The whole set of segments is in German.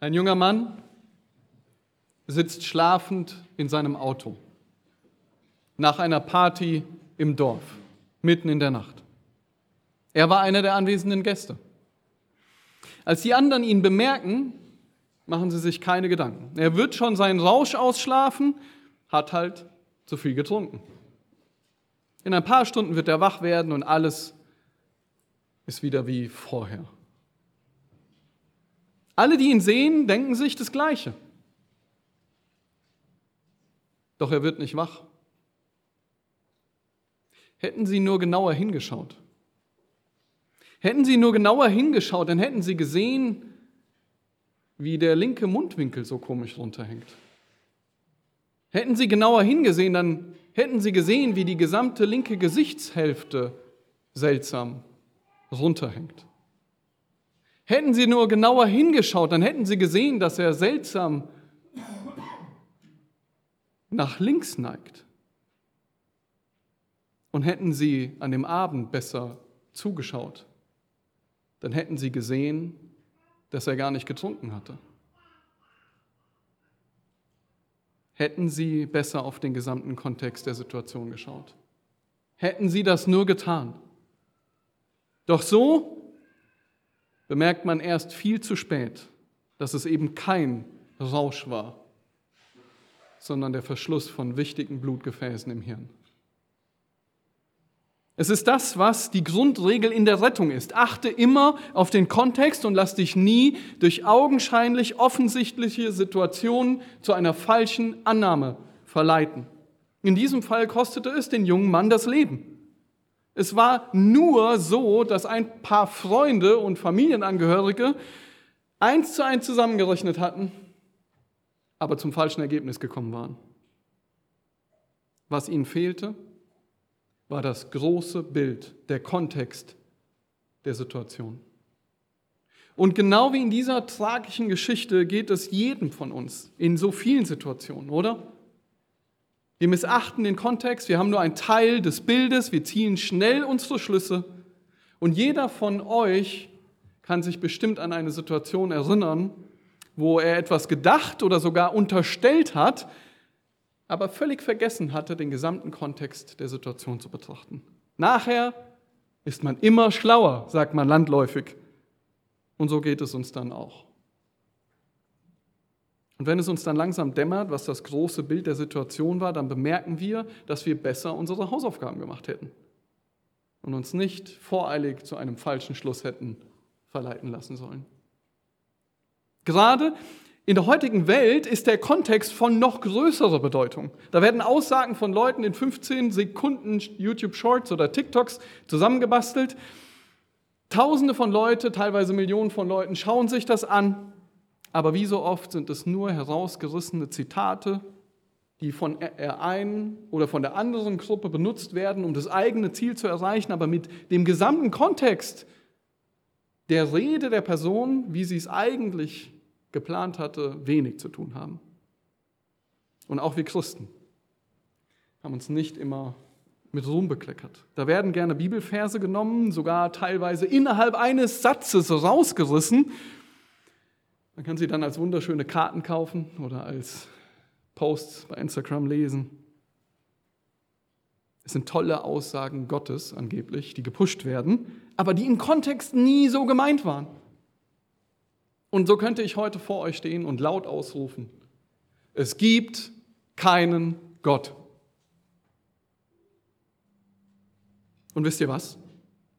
Ein junger Mann sitzt schlafend in seinem Auto nach einer Party im Dorf, mitten in der Nacht. Er war einer der anwesenden Gäste. Als die anderen ihn bemerken, machen sie sich keine Gedanken. Er wird schon seinen Rausch ausschlafen, hat halt zu viel getrunken. In ein paar Stunden wird er wach werden und alles ist wieder wie vorher. Alle, die ihn sehen, denken sich das Gleiche. Doch er wird nicht wach. Hätten sie nur genauer hingeschaut. Hätten sie nur genauer hingeschaut, dann hätten sie gesehen, wie der linke Mundwinkel so komisch runterhängt. Hätten sie genauer hingesehen, dann hätten sie gesehen, wie die gesamte linke Gesichtshälfte seltsam runterhängt. Hätten sie nur genauer hingeschaut, dann hätten sie gesehen, dass er seltsam nach links neigt. Und hätten sie an dem Abend besser zugeschaut, dann hätten sie gesehen, dass er gar nicht getrunken hatte. Hätten sie besser auf den gesamten Kontext der Situation geschaut. Hätten sie das nur getan. Doch so bemerkt man erst viel zu spät, dass es eben kein Rausch war, sondern der Verschluss von wichtigen Blutgefäßen im Hirn. Es ist das, was die Grundregel in der Rettung ist. Achte immer auf den Kontext und lass dich nie durch augenscheinlich offensichtliche Situationen zu einer falschen Annahme verleiten. In diesem Fall kostete es den jungen Mann das Leben. Es war nur so, dass ein paar Freunde und Familienangehörige eins zu eins zusammengerechnet hatten, aber zum falschen Ergebnis gekommen waren. Was ihnen fehlte, war das große Bild, der Kontext der Situation. Und genau wie in dieser tragischen Geschichte geht es jedem von uns in so vielen Situationen, oder? Wir missachten den Kontext, wir haben nur einen Teil des Bildes, wir ziehen schnell unsere Schlüsse und jeder von euch kann sich bestimmt an eine Situation erinnern, wo er etwas gedacht oder sogar unterstellt hat, aber völlig vergessen hatte, den gesamten Kontext der Situation zu betrachten. Nachher ist man immer schlauer, sagt man landläufig. Und so geht es uns dann auch. Und wenn es uns dann langsam dämmert, was das große Bild der Situation war, dann bemerken wir, dass wir besser unsere Hausaufgaben gemacht hätten und uns nicht voreilig zu einem falschen Schluss hätten verleiten lassen sollen. Gerade in der heutigen Welt ist der Kontext von noch größerer Bedeutung. Da werden Aussagen von Leuten in 15 Sekunden YouTube Shorts oder TikToks zusammengebastelt. Tausende von Leuten, teilweise Millionen von Leuten schauen sich das an. Aber wie so oft sind es nur herausgerissene Zitate, die von der einen oder von der anderen Gruppe benutzt werden, um das eigene Ziel zu erreichen, aber mit dem gesamten Kontext der Rede der Person, wie sie es eigentlich geplant hatte, wenig zu tun haben. Und auch wir Christen haben uns nicht immer mit Ruhm bekleckert. Da werden gerne Bibelverse genommen, sogar teilweise innerhalb eines Satzes rausgerissen. Man kann sie dann als wunderschöne Karten kaufen oder als Posts bei Instagram lesen. Es sind tolle Aussagen Gottes angeblich, die gepusht werden, aber die im Kontext nie so gemeint waren. Und so könnte ich heute vor euch stehen und laut ausrufen, es gibt keinen Gott. Und wisst ihr was?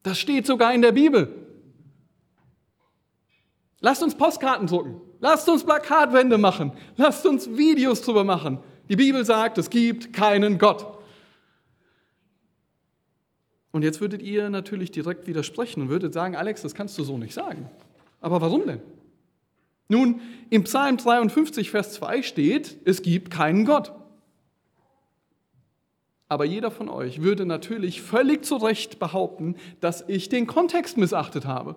Das steht sogar in der Bibel. Lasst uns Postkarten drucken. Lasst uns Plakatwände machen. Lasst uns Videos drüber machen. Die Bibel sagt, es gibt keinen Gott. Und jetzt würdet ihr natürlich direkt widersprechen und würdet sagen, Alex, das kannst du so nicht sagen. Aber warum denn? Nun, im Psalm 53, Vers 2 steht, es gibt keinen Gott. Aber jeder von euch würde natürlich völlig zu Recht behaupten, dass ich den Kontext missachtet habe.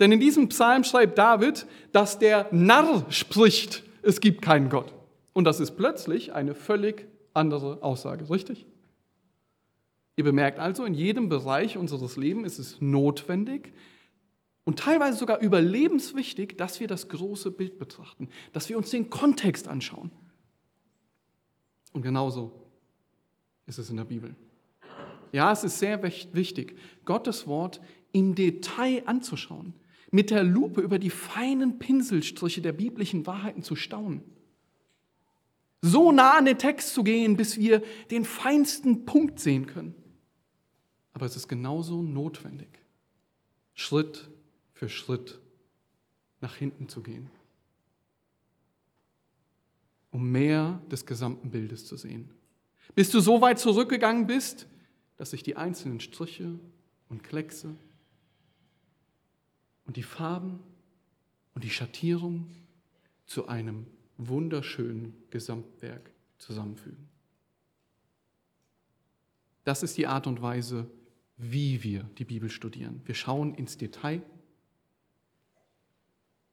Denn in diesem Psalm schreibt David, dass der Narr spricht, es gibt keinen Gott. Und das ist plötzlich eine völlig andere Aussage, richtig? Ihr bemerkt also, in jedem Bereich unseres Lebens ist es notwendig, und teilweise sogar überlebenswichtig, dass wir das große Bild betrachten, dass wir uns den Kontext anschauen. Und genauso ist es in der Bibel. Ja, es ist sehr wichtig, Gottes Wort im Detail anzuschauen, mit der Lupe über die feinen Pinselstriche der biblischen Wahrheiten zu staunen. So nah an den Text zu gehen, bis wir den feinsten Punkt sehen können. Aber es ist genauso notwendig, Schritt für Schritt nach hinten zu gehen, um mehr des gesamten Bildes zu sehen. Bis du so weit zurückgegangen bist, dass sich die einzelnen Striche und Kleckse und die Farben und die Schattierung zu einem wunderschönen Gesamtwerk zusammenfügen. Das ist die Art und Weise, wie wir die Bibel studieren. Wir schauen ins Detail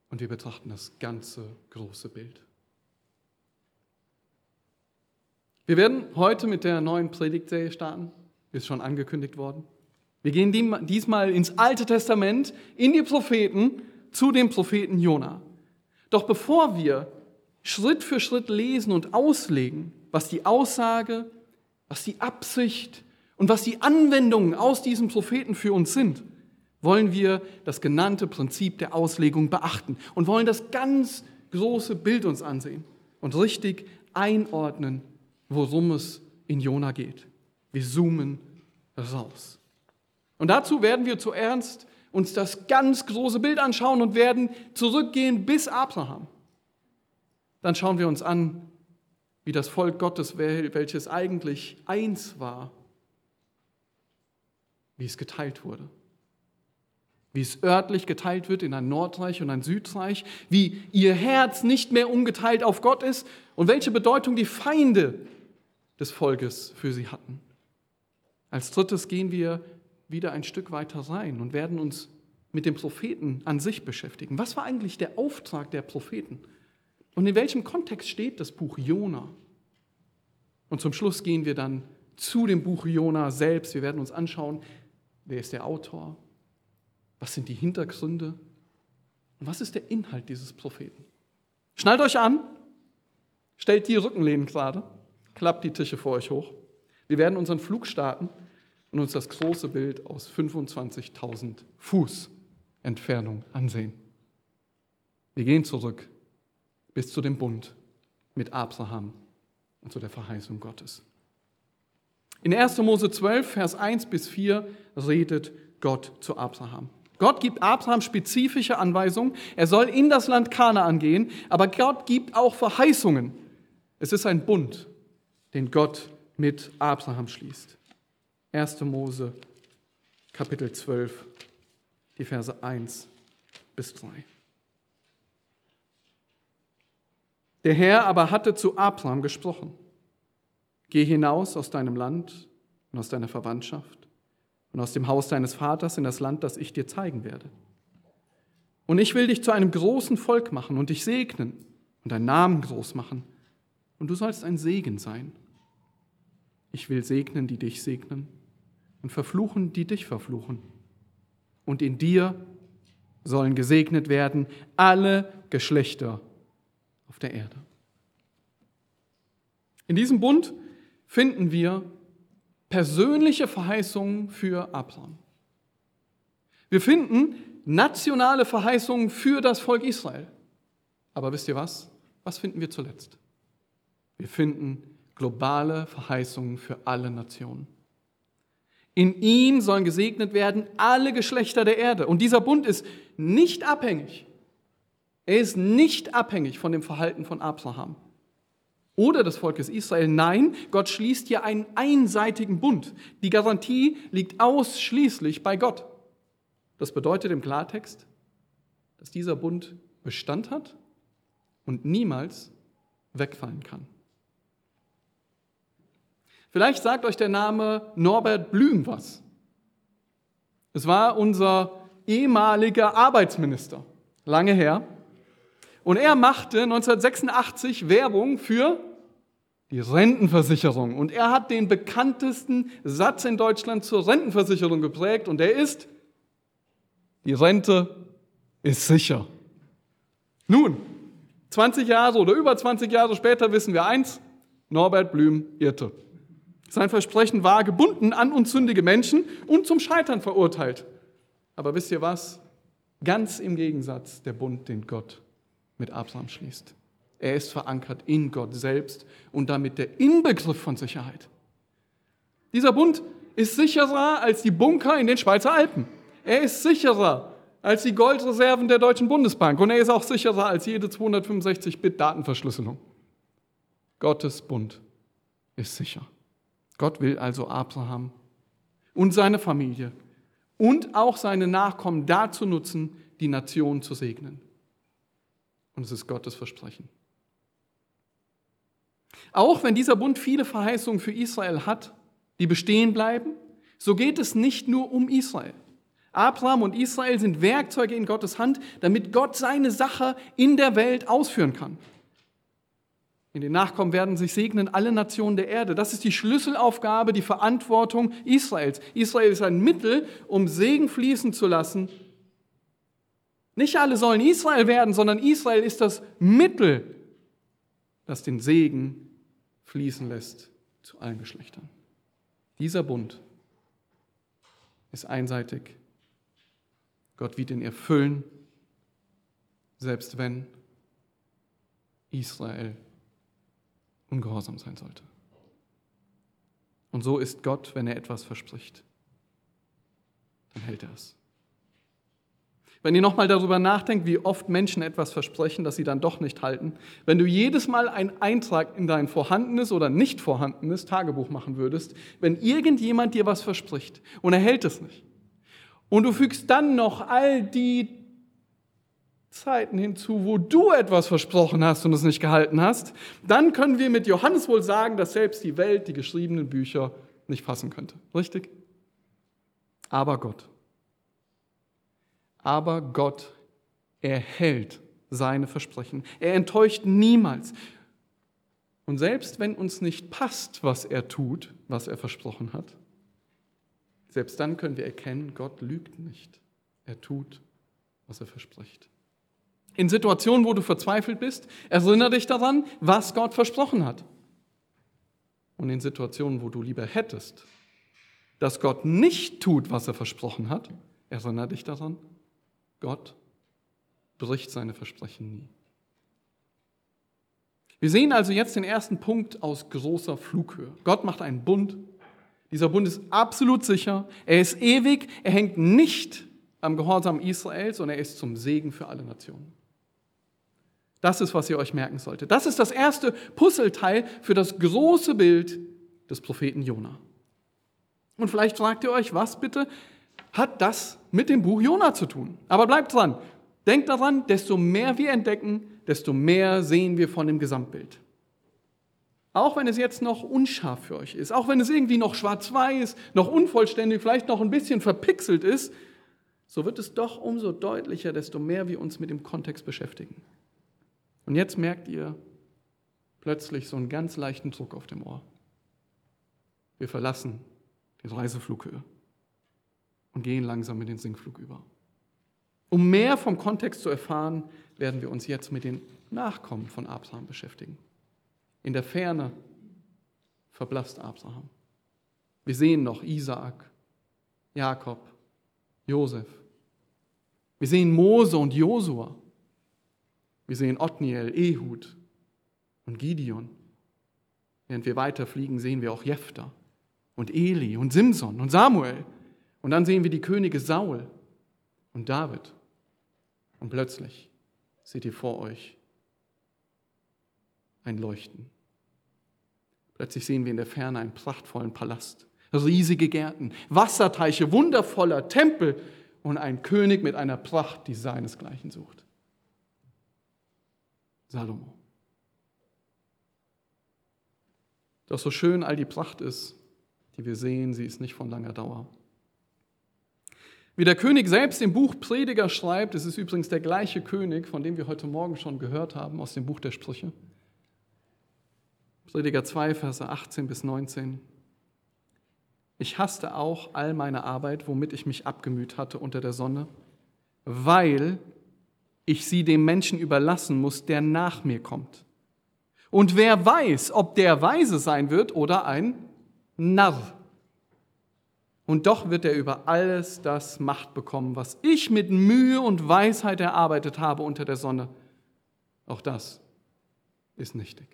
und wir betrachten das ganze große Bild. Wir werden heute mit der neuen Predigtserie starten, ist schon angekündigt worden. Wir gehen diesmal ins Alte Testament, in die Propheten, zu dem Propheten Jona. Doch bevor wir Schritt für Schritt lesen und auslegen, was die Aussage, was die Absicht und was die Anwendungen aus diesem Propheten für uns sind, wollen wir das genannte Prinzip der Auslegung beachten und wollen das ganz große Bild uns ansehen und richtig einordnen, worum es in Jona geht. Wir zoomen raus. Und dazu werden wir zuerst uns das ganz große Bild anschauen und werden zurückgehen bis Abraham. Dann schauen wir uns an, wie das Volk Gottes, welches eigentlich eins war, wie es geteilt wurde. Wie es örtlich geteilt wird in ein Nordreich und ein Südreich, wie ihr Herz nicht mehr umgeteilt auf Gott ist und welche Bedeutung die Feinde des Volkes für sie hatten. Als drittes gehen wir wieder ein Stück weiter rein und werden uns mit dem Propheten an sich beschäftigen. Was war eigentlich der Auftrag der Propheten? Und in welchem Kontext steht das Buch Jona? Und zum Schluss gehen wir dann zu dem Buch Jona selbst. Wir werden uns anschauen, wer ist der Autor, was sind die Hintergründe und was ist der Inhalt dieses Propheten. Schnallt euch an, stellt die Rückenlehnen gerade, klappt die Tische vor euch hoch. Wir werden unseren Flug starten und uns das große Bild aus 25.000 Fuß Entfernung ansehen. Wir gehen zurück bis zu dem Bund mit Abraham und zu der Verheißung Gottes. In 1. Mose 12, Vers 1 bis 4 redet Gott zu Abraham. Gott gibt Abraham spezifische Anweisungen. Er soll in das Land Kanaan gehen, aber Gott gibt auch Verheißungen. Es ist ein Bund, den Gott mit Abraham schließt. 1. Mose Kapitel 12, die Verse 1 bis 3. Der Herr aber hatte zu Abraham gesprochen, geh hinaus aus deinem Land und aus deiner Verwandtschaft und aus dem Haus deines Vaters in das Land, das ich dir zeigen werde. Und ich will dich zu einem großen Volk machen und dich segnen und deinen Namen groß machen, und du sollst ein Segen sein. Ich will segnen, die dich segnen, und verfluchen, die dich verfluchen. Und in dir sollen gesegnet werden alle Geschlechter auf der Erde. In diesem Bund finden wir persönliche Verheißungen für Abraham. Wir finden nationale Verheißungen für das Volk Israel. Aber wisst ihr was? Was finden wir zuletzt? Wir finden globale Verheißungen für alle Nationen. In ihm sollen gesegnet werden alle Geschlechter der Erde. Und dieser Bund ist nicht abhängig er ist nicht abhängig von dem Verhalten von Abraham oder des Volkes Israel. Nein, Gott schließt hier einen einseitigen Bund. Die Garantie liegt ausschließlich bei Gott. Das bedeutet im Klartext, dass dieser Bund Bestand hat und niemals wegfallen kann. Vielleicht sagt euch der Name Norbert Blüm was. Es war unser ehemaliger Arbeitsminister, lange her. Und er machte 1986 Werbung für die Rentenversicherung. Und er hat den bekanntesten Satz in Deutschland zur Rentenversicherung geprägt und der ist, die Rente ist sicher. Nun, 20 Jahre oder über 20 Jahre später wissen wir eins, Norbert Blüm irrte. Sein Versprechen war gebunden an unzündige Menschen und zum Scheitern verurteilt. Aber wisst ihr was? Ganz im Gegensatz der Bund, den Gott mit Abraham schließt. Er ist verankert in Gott selbst und damit der Inbegriff von Sicherheit. Dieser Bund ist sicherer als die Bunker in den Schweizer Alpen. Er ist sicherer als die Goldreserven der Deutschen Bundesbank und er ist auch sicherer als jede 265-Bit-Datenverschlüsselung. Gottes Bund ist sicher. Gott will also Abraham und seine Familie und auch seine Nachkommen dazu nutzen, die Nation zu segnen. Und es ist Gottes Versprechen. Auch wenn dieser Bund viele Verheißungen für Israel hat, die bestehen bleiben, so geht es nicht nur um Israel. Abraham und Israel sind Werkzeuge in Gottes Hand, damit Gott seine Sache in der Welt ausführen kann. In den Nachkommen werden sich segnen alle Nationen der Erde. Das ist die Schlüsselaufgabe, die Verantwortung Israels. Israel ist ein Mittel, um Segen fließen zu lassen. Nicht alle sollen Israel werden, sondern Israel ist das Mittel, das den Segen fließen lässt zu allen Geschlechtern. Dieser Bund ist einseitig. Gott wird ihn erfüllen, selbst wenn Israel ungehorsam sein sollte. Und so ist Gott, wenn er etwas verspricht, dann hält er es. Wenn ihr nochmal darüber nachdenkt, wie oft Menschen etwas versprechen, das sie dann doch nicht halten, wenn du jedes Mal einen Eintrag in dein vorhandenes oder nicht vorhandenes Tagebuch machen würdest, wenn irgendjemand dir was verspricht und er hält es nicht, und du fügst dann noch all die Zeiten hinzu, wo du etwas versprochen hast und es nicht gehalten hast, dann können wir mit Johannes wohl sagen, dass selbst die Welt die geschriebenen Bücher nicht fassen könnte. Richtig? Aber Gott. Aber Gott erhält seine Versprechen. Er enttäuscht niemals. Und selbst wenn uns nicht passt, was er tut, was er versprochen hat, selbst dann können wir erkennen, Gott lügt nicht. Er tut, was er verspricht. In Situationen, wo du verzweifelt bist, erinnere dich daran, was Gott versprochen hat. Und in Situationen, wo du lieber hättest, dass Gott nicht tut, was er versprochen hat, erinnere dich daran, Gott bricht seine Versprechen nie. Wir sehen also jetzt den ersten Punkt aus großer Flughöhe. Gott macht einen Bund. Dieser Bund ist absolut sicher. Er ist ewig. Er hängt nicht am Gehorsam Israels und er ist zum Segen für alle Nationen. Das ist, was ihr euch merken solltet. Das ist das erste Puzzleteil für das große Bild des Propheten Jona. Und vielleicht fragt ihr euch, was bitte hat das mit dem Buch Jona zu tun? Aber bleibt dran. Denkt daran, desto mehr wir entdecken, desto mehr sehen wir von dem Gesamtbild. Auch wenn es jetzt noch unscharf für euch ist, auch wenn es irgendwie noch schwarz-weiß, noch unvollständig, vielleicht noch ein bisschen verpixelt ist, so wird es doch umso deutlicher, desto mehr wir uns mit dem Kontext beschäftigen. Und jetzt merkt ihr plötzlich so einen ganz leichten Druck auf dem Ohr. Wir verlassen die Reiseflughöhe und gehen langsam in den Sinkflug über. Um mehr vom Kontext zu erfahren, werden wir uns jetzt mit den Nachkommen von Abraham beschäftigen. In der Ferne verblasst Abraham. Wir sehen noch Isaak, Jakob, Josef. Wir sehen Mose und Josua. Wir sehen Othniel, Ehud und Gideon. Während wir weiterfliegen, sehen wir auch Jephthah und Eli und Simson und Samuel. Und dann sehen wir die Könige Saul und David. Und plötzlich seht ihr vor euch ein Leuchten. Plötzlich sehen wir in der Ferne einen prachtvollen Palast, riesige Gärten, Wasserteiche, wundervoller Tempel und ein König mit einer Pracht, die seinesgleichen sucht. Salomo. Doch so schön all die Pracht ist, die wir sehen, sie ist nicht von langer Dauer. Wie der König selbst im Buch Prediger schreibt, es ist übrigens der gleiche König, von dem wir heute Morgen schon gehört haben aus dem Buch der Sprüche. Prediger 2, Verse 18 bis 19. Ich hasste auch all meine Arbeit, womit ich mich abgemüht hatte unter der Sonne, weil ich sie dem Menschen überlassen muss, der nach mir kommt. Und wer weiß, ob der Weise sein wird oder ein Narr. Und doch wird er über alles das Macht bekommen, was ich mit Mühe und Weisheit erarbeitet habe unter der Sonne. Auch das ist nichtig.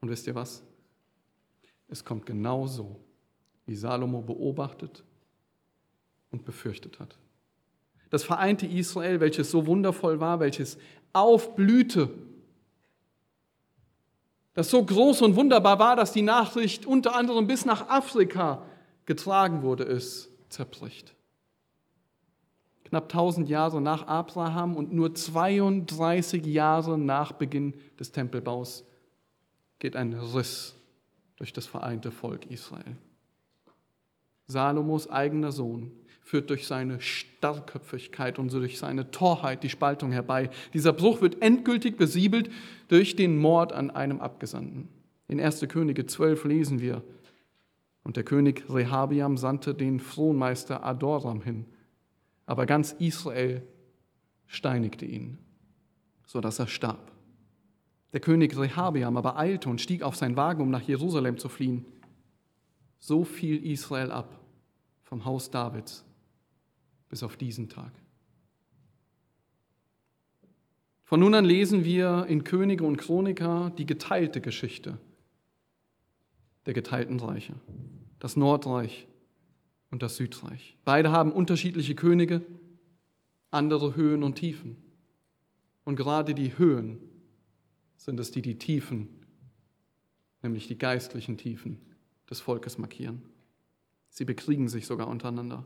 Und wisst ihr was? Es kommt genau so, wie Salomo beobachtet und befürchtet hat. Das vereinte Israel, welches so wundervoll war, welches aufblühte, das so groß und wunderbar war, dass die Nachricht unter anderem bis nach Afrika getragen wurde, ist zerbricht. Knapp 1000 Jahre nach Abraham und nur 32 Jahre nach Beginn des Tempelbaus geht ein Riss durch das vereinte Volk Israel. Salomos eigener Sohn führt durch seine Starrköpfigkeit und durch seine Torheit die Spaltung herbei. Dieser Bruch wird endgültig besiebelt durch den Mord an einem Abgesandten. In 1. Könige 12 lesen wir, und der König Rehabiam sandte den Fronmeister Adoram hin. Aber ganz Israel steinigte ihn, sodass er starb. Der König Rehabiam aber eilte und stieg auf seinen Wagen, um nach Jerusalem zu fliehen. So fiel Israel ab vom Haus Davids bis auf diesen Tag. Von nun an lesen wir in Könige und Chroniker die geteilte Geschichte der geteilten Reiche das Nordreich und das Südreich. Beide haben unterschiedliche Könige, andere Höhen und Tiefen. Und gerade die Höhen sind es, die die Tiefen, nämlich die geistlichen Tiefen des Volkes markieren. Sie bekriegen sich sogar untereinander.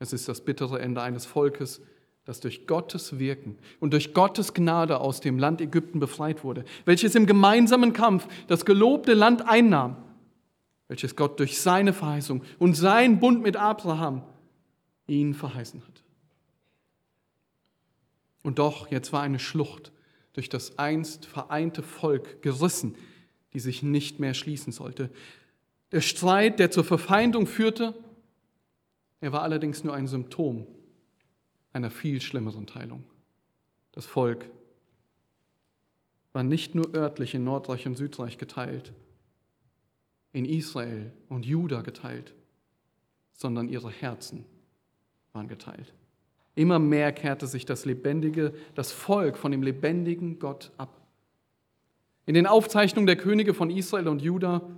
Es ist das bittere Ende eines Volkes, das durch Gottes Wirken und durch Gottes Gnade aus dem Land Ägypten befreit wurde, welches im gemeinsamen Kampf das gelobte Land einnahm welches Gott durch seine Verheißung und seinen Bund mit Abraham ihnen verheißen hat. Und doch, jetzt war eine Schlucht durch das einst vereinte Volk gerissen, die sich nicht mehr schließen sollte. Der Streit, der zur Verfeindung führte, er war allerdings nur ein Symptom einer viel schlimmeren Teilung. Das Volk war nicht nur örtlich in Nordreich und Südreich geteilt, in Israel und Juda geteilt, sondern ihre Herzen waren geteilt. Immer mehr kehrte sich das lebendige, das Volk von dem lebendigen Gott ab. In den Aufzeichnungen der Könige von Israel und Juda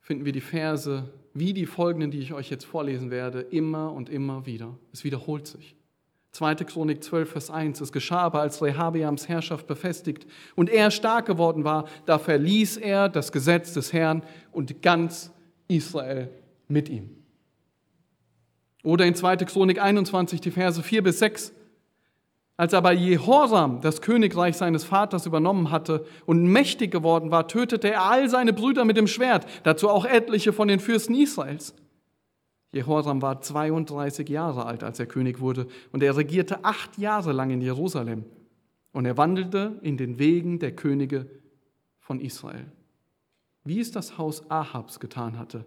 finden wir die Verse wie die folgenden, die ich euch jetzt vorlesen werde, immer und immer wieder. Es wiederholt sich. 2. Chronik 12, Vers 1. Es geschah aber, als Rehabeams Herrschaft befestigt und er stark geworden war, da verließ er das Gesetz des Herrn und ganz Israel mit ihm. Oder in 2. Chronik 21, die Verse 4 bis 6. Als aber Jehoram das Königreich seines Vaters übernommen hatte und mächtig geworden war, tötete er all seine Brüder mit dem Schwert, dazu auch etliche von den Fürsten Israels. Jehoram war 32 Jahre alt, als er König wurde, und er regierte acht Jahre lang in Jerusalem. Und er wandelte in den Wegen der Könige von Israel, wie es das Haus Ahabs getan hatte,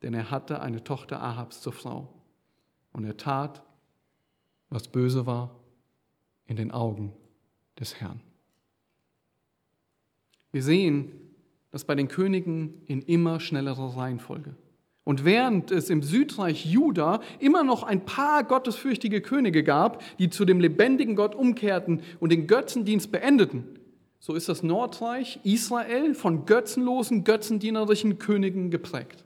denn er hatte eine Tochter Ahabs zur Frau. Und er tat, was böse war in den Augen des Herrn. Wir sehen das bei den Königen in immer schnellerer Reihenfolge. Und während es im Südreich Juda immer noch ein paar gottesfürchtige Könige gab, die zu dem lebendigen Gott umkehrten und den Götzendienst beendeten, so ist das Nordreich Israel von götzenlosen, götzendienerischen Königen geprägt.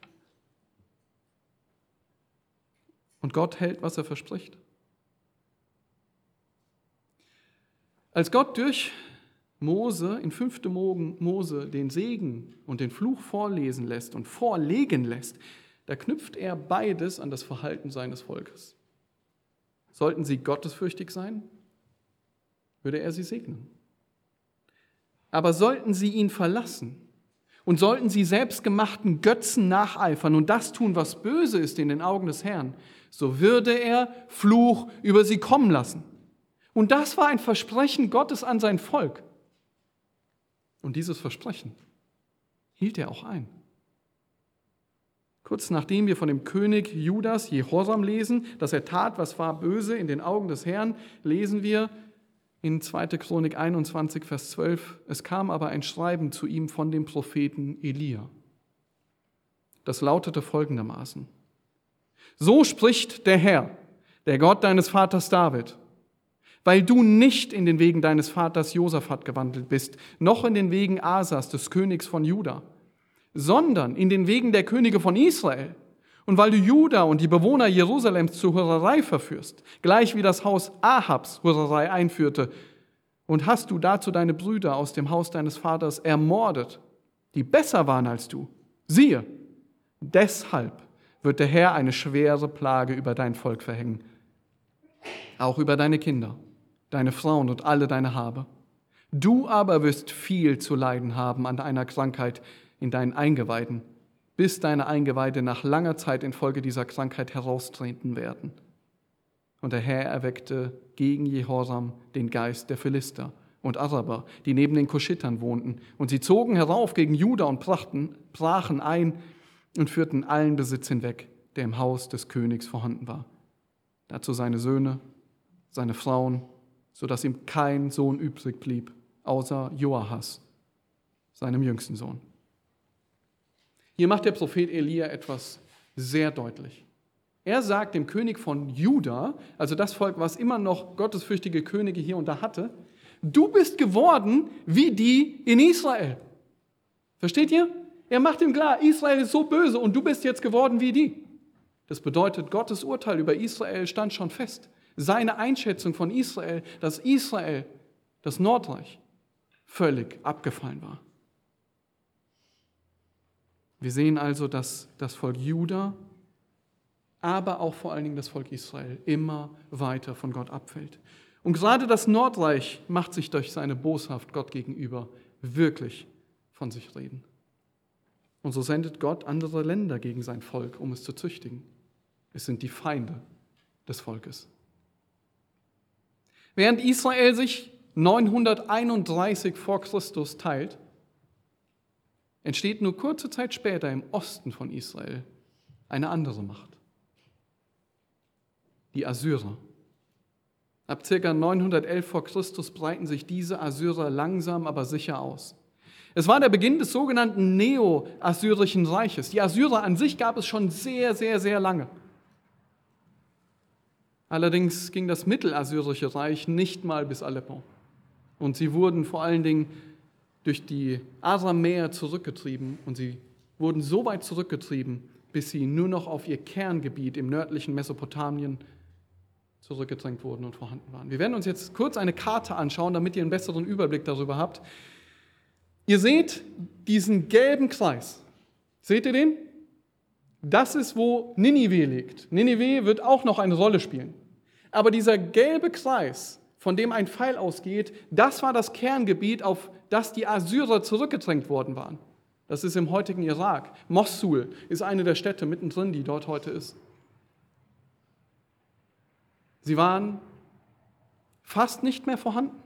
Und Gott hält, was er verspricht. Als Gott durch Mose in 5. Mose den Segen und den Fluch vorlesen lässt und vorlegen lässt, da knüpft er beides an das Verhalten seines Volkes. Sollten sie gottesfürchtig sein, würde er sie segnen. Aber sollten sie ihn verlassen und sollten sie selbstgemachten Götzen nacheifern und das tun, was böse ist in den Augen des Herrn, so würde er Fluch über sie kommen lassen. Und das war ein Versprechen Gottes an sein Volk. Und dieses Versprechen hielt er auch ein. Kurz nachdem wir von dem König Judas Jehoram lesen, dass er tat, was war böse in den Augen des Herrn, lesen wir in 2. Chronik 21, Vers 12, es kam aber ein Schreiben zu ihm von dem Propheten Elia. Das lautete folgendermaßen. So spricht der Herr, der Gott deines Vaters David, weil du nicht in den Wegen deines Vaters Josaphat gewandelt bist, noch in den Wegen Asas, des Königs von Juda, sondern in den Wegen der Könige von Israel. Und weil du Juda und die Bewohner Jerusalems zur Hurerei verführst, gleich wie das Haus Ahabs Hurerei einführte, und hast du dazu deine Brüder aus dem Haus deines Vaters ermordet, die besser waren als du, siehe, deshalb wird der Herr eine schwere Plage über dein Volk verhängen, auch über deine Kinder, deine Frauen und alle deine Habe. Du aber wirst viel zu leiden haben an einer Krankheit, in deinen Eingeweiden, bis deine Eingeweide nach langer Zeit infolge dieser Krankheit heraustreten werden. Und der Herr erweckte gegen Jehoram den Geist der Philister und Araber, die neben den Kuschitern wohnten. Und sie zogen herauf gegen Juda und brachten, brachen ein und führten allen Besitz hinweg, der im Haus des Königs vorhanden war. Dazu seine Söhne, seine Frauen, so dass ihm kein Sohn übrig blieb, außer Joahas, seinem jüngsten Sohn. Hier macht der Prophet Elia etwas sehr deutlich. Er sagt dem König von Juda, also das Volk, was immer noch gottesfürchtige Könige hier und da hatte, du bist geworden wie die in Israel. Versteht ihr? Er macht ihm klar, Israel ist so böse und du bist jetzt geworden wie die. Das bedeutet, Gottes Urteil über Israel stand schon fest. Seine Einschätzung von Israel, dass Israel, das Nordreich, völlig abgefallen war. Wir sehen also, dass das Volk Juda, aber auch vor allen Dingen das Volk Israel immer weiter von Gott abfällt. Und gerade das Nordreich macht sich durch seine Boshaft Gott gegenüber wirklich von sich reden. Und so sendet Gott andere Länder gegen sein Volk, um es zu züchtigen. Es sind die Feinde des Volkes. Während Israel sich 931 vor Christus teilt, entsteht nur kurze Zeit später im Osten von Israel eine andere Macht. Die Assyrer. Ab ca. 911 vor Christus breiten sich diese Assyrer langsam aber sicher aus. Es war der Beginn des sogenannten Neo-Assyrischen Reiches. Die Assyrer an sich gab es schon sehr, sehr, sehr lange. Allerdings ging das mittelassyrische Reich nicht mal bis Aleppo. Und sie wurden vor allen Dingen durch die Aramäer zurückgetrieben und sie wurden so weit zurückgetrieben, bis sie nur noch auf ihr Kerngebiet im nördlichen Mesopotamien zurückgedrängt wurden und vorhanden waren. Wir werden uns jetzt kurz eine Karte anschauen, damit ihr einen besseren Überblick darüber habt. Ihr seht diesen gelben Kreis. Seht ihr den? Das ist, wo Ninive liegt. Ninive wird auch noch eine Rolle spielen. Aber dieser gelbe Kreis, von dem ein Pfeil ausgeht, das war das Kerngebiet, auf dass die Assyrer zurückgedrängt worden waren. Das ist im heutigen Irak. Mossul ist eine der Städte mittendrin, die dort heute ist. Sie waren fast nicht mehr vorhanden.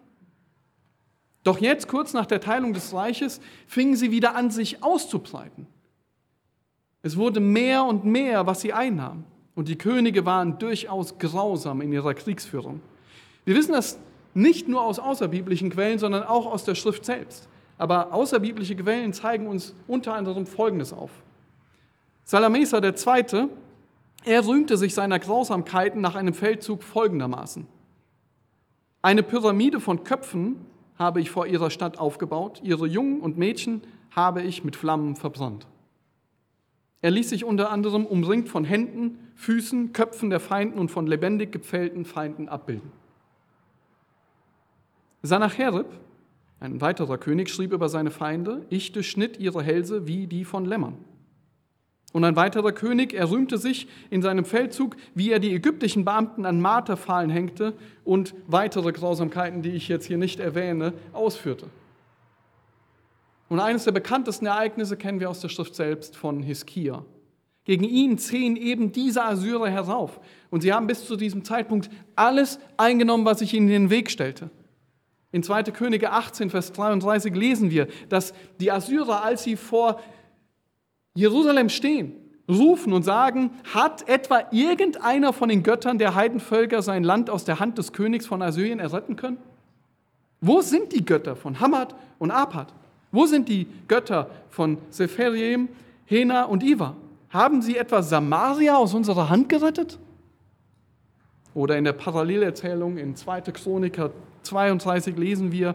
Doch jetzt, kurz nach der Teilung des Reiches, fingen sie wieder an, sich auszubreiten. Es wurde mehr und mehr, was sie einnahmen. Und die Könige waren durchaus grausam in ihrer Kriegsführung. Wir wissen das nicht nur aus außerbiblischen Quellen, sondern auch aus der Schrift selbst. Aber außerbiblische Quellen zeigen uns unter anderem Folgendes auf. Salamesa II., er rühmte sich seiner Grausamkeiten nach einem Feldzug folgendermaßen. Eine Pyramide von Köpfen habe ich vor ihrer Stadt aufgebaut, ihre Jungen und Mädchen habe ich mit Flammen verbrannt. Er ließ sich unter anderem umringt von Händen, Füßen, Köpfen der Feinden und von lebendig gepfählten Feinden abbilden. Sanacherib, ein weiterer König, schrieb über seine Feinde, ich durchschnitt ihre Hälse wie die von Lämmern. Und ein weiterer König, er rühmte sich in seinem Feldzug, wie er die ägyptischen Beamten an Marterpfahlen hängte und weitere Grausamkeiten, die ich jetzt hier nicht erwähne, ausführte. Und eines der bekanntesten Ereignisse kennen wir aus der Schrift selbst von Hiskia. Gegen ihn ziehen eben diese Assyrer herauf. Und sie haben bis zu diesem Zeitpunkt alles eingenommen, was sich ihnen in den Weg stellte. In 2. Könige 18, Vers 33 lesen wir, dass die Assyrer, als sie vor Jerusalem stehen, rufen und sagen, hat etwa irgendeiner von den Göttern der Heidenvölker sein Land aus der Hand des Königs von Assyrien erretten können? Wo sind die Götter von Hamad und Apad? Wo sind die Götter von Sephariem, Hena und Iva? Haben sie etwa Samaria aus unserer Hand gerettet? Oder in der Parallelerzählung in 2. Chroniker 32 lesen wir,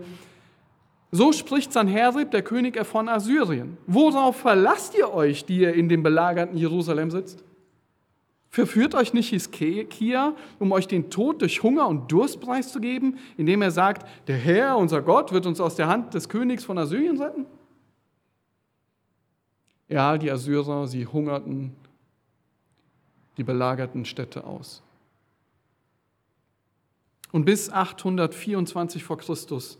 so spricht Sanherib, der König von Assyrien. Worauf verlasst ihr euch, die ihr in dem belagerten Jerusalem sitzt? Verführt euch nicht Hiskia, um euch den Tod durch Hunger und Durst preiszugeben, indem er sagt, der Herr, unser Gott, wird uns aus der Hand des Königs von Assyrien retten? Ja, die Assyrer, sie hungerten die belagerten Städte aus. Und bis 824 vor Christus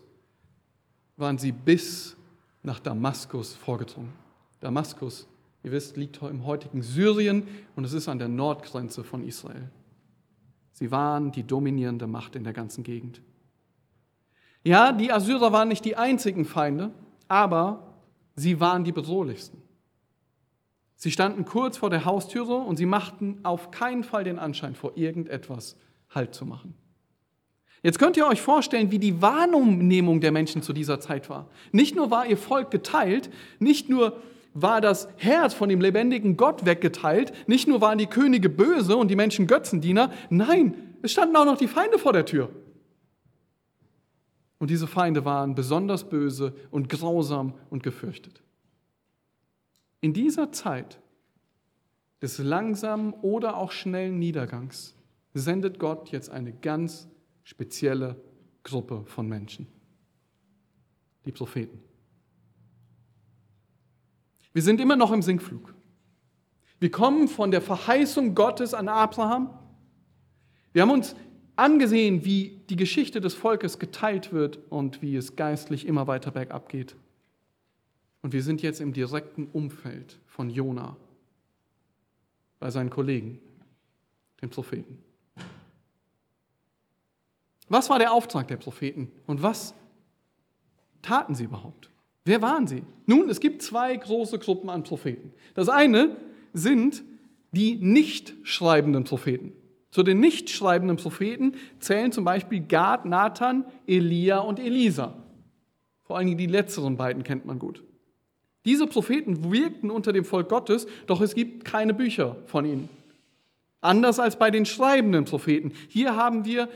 waren sie bis nach Damaskus vorgedrungen. Damaskus, ihr wisst, liegt im heutigen Syrien und es ist an der Nordgrenze von Israel. Sie waren die dominierende Macht in der ganzen Gegend. Ja, die Assyrer waren nicht die einzigen Feinde, aber sie waren die bedrohlichsten. Sie standen kurz vor der Haustüre und sie machten auf keinen Fall den Anschein, vor irgendetwas Halt zu machen. Jetzt könnt ihr euch vorstellen, wie die Wahrnehmung der Menschen zu dieser Zeit war. Nicht nur war ihr Volk geteilt, nicht nur war das Herz von dem lebendigen Gott weggeteilt, nicht nur waren die Könige böse und die Menschen Götzendiener, nein, es standen auch noch die Feinde vor der Tür. Und diese Feinde waren besonders böse und grausam und gefürchtet. In dieser Zeit des langsamen oder auch schnellen Niedergangs sendet Gott jetzt eine ganz spezielle Gruppe von Menschen. Die Propheten. Wir sind immer noch im Sinkflug. Wir kommen von der Verheißung Gottes an Abraham. Wir haben uns angesehen, wie die Geschichte des Volkes geteilt wird und wie es geistlich immer weiter bergab geht. Und wir sind jetzt im direkten Umfeld von Jona bei seinen Kollegen, den Propheten. Was war der Auftrag der Propheten und was taten sie überhaupt? Wer waren sie? Nun, es gibt zwei große Gruppen an Propheten. Das eine sind die nicht schreibenden Propheten. Zu den nicht schreibenden Propheten zählen zum Beispiel Gad, Nathan, Elia und Elisa. Vor allen Dingen die letzteren beiden kennt man gut. Diese Propheten wirkten unter dem Volk Gottes, doch es gibt keine Bücher von ihnen. Anders als bei den schreibenden Propheten. Hier haben wir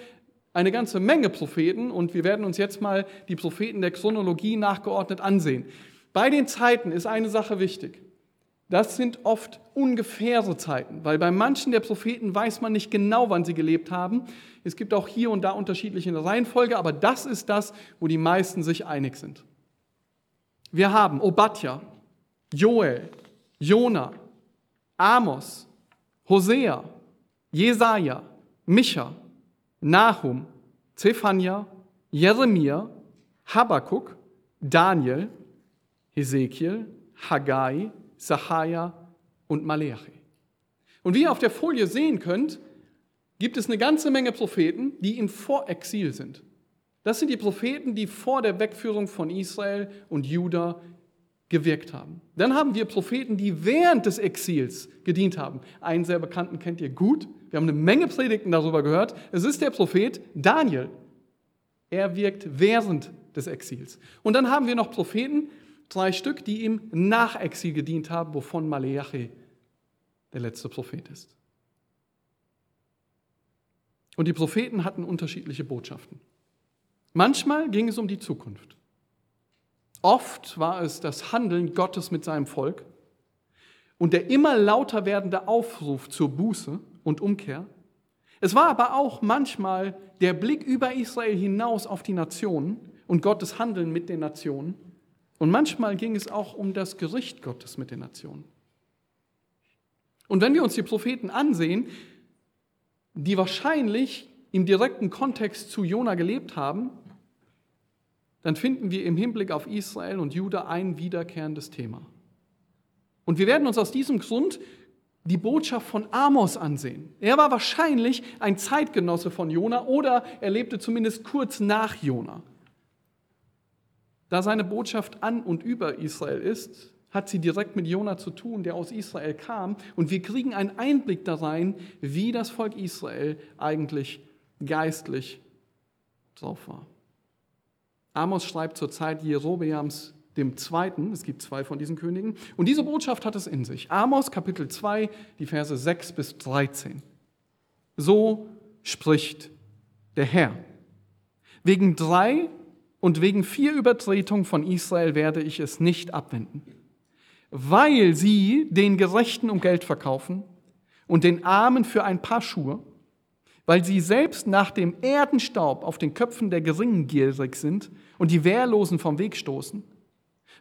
eine ganze Menge Propheten und wir werden uns jetzt mal die Propheten der Chronologie nachgeordnet ansehen. Bei den Zeiten ist eine Sache wichtig. Das sind oft ungefähre Zeiten, weil bei manchen der Propheten weiß man nicht genau, wann sie gelebt haben. Es gibt auch hier und da unterschiedliche Reihenfolge, aber das ist das, wo die meisten sich einig sind. Wir haben Obadja, Joel, Jona, Amos, Hosea, Jesaja, Micha, Nahum, Zephania, Jeremia, Habakkuk, Daniel, Hesekiel, Haggai, Sacharja und Maleachi. Und wie ihr auf der Folie sehen könnt, gibt es eine ganze Menge Propheten, die im Vorexil sind. Das sind die Propheten, die vor der Wegführung von Israel und Juda gewirkt haben. Dann haben wir Propheten, die während des Exils gedient haben. Einen sehr bekannten kennt ihr gut. Wir haben eine Menge Predigten darüber gehört. Es ist der Prophet Daniel. Er wirkt während des Exils. Und dann haben wir noch Propheten, drei Stück, die ihm nach Exil gedient haben, wovon Maleachi der letzte Prophet ist. Und die Propheten hatten unterschiedliche Botschaften. Manchmal ging es um die Zukunft. Oft war es das Handeln Gottes mit seinem Volk und der immer lauter werdende Aufruf zur Buße und Umkehr. Es war aber auch manchmal der Blick über Israel hinaus auf die Nationen und Gottes Handeln mit den Nationen. Und manchmal ging es auch um das Gericht Gottes mit den Nationen. Und wenn wir uns die Propheten ansehen, die wahrscheinlich im direkten Kontext zu Jona gelebt haben, dann finden wir im Hinblick auf Israel und Juda ein wiederkehrendes Thema. Und wir werden uns aus diesem Grund die Botschaft von Amos ansehen. Er war wahrscheinlich ein Zeitgenosse von Jona oder er lebte zumindest kurz nach Jona. Da seine Botschaft an und über Israel ist, hat sie direkt mit Jona zu tun, der aus Israel kam. Und wir kriegen einen Einblick da rein, wie das Volk Israel eigentlich geistlich drauf war. Amos schreibt zur Zeit Jerobeams dem Zweiten, es gibt zwei von diesen Königen, und diese Botschaft hat es in sich. Amos Kapitel 2, die Verse 6 bis 13. So spricht der Herr. Wegen drei und wegen vier Übertretungen von Israel werde ich es nicht abwenden weil sie den Gerechten um Geld verkaufen und den Armen für ein Paar Schuhe, weil sie selbst nach dem Erdenstaub auf den Köpfen der Geringen gierig sind und die Wehrlosen vom Weg stoßen,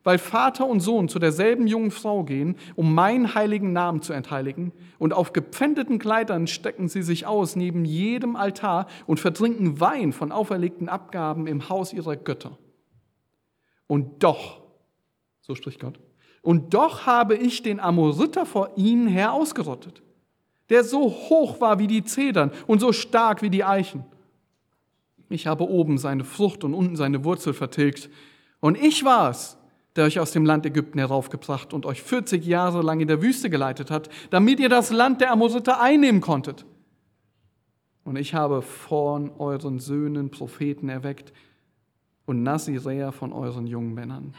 weil Vater und Sohn zu derselben jungen Frau gehen, um meinen heiligen Namen zu entheiligen, und auf gepfändeten Kleidern stecken sie sich aus neben jedem Altar und vertrinken Wein von auferlegten Abgaben im Haus ihrer Götter. Und doch, so spricht Gott, und doch habe ich den Amoriter vor ihnen her ausgerottet, der so hoch war wie die Zedern und so stark wie die Eichen. Ich habe oben seine Frucht und unten seine Wurzel vertilgt. Und ich war es, der euch aus dem Land Ägypten heraufgebracht und euch 40 Jahre lang in der Wüste geleitet hat, damit ihr das Land der Amoriter einnehmen konntet. Und ich habe von euren Söhnen Propheten erweckt und Naziräer von euren jungen Männern.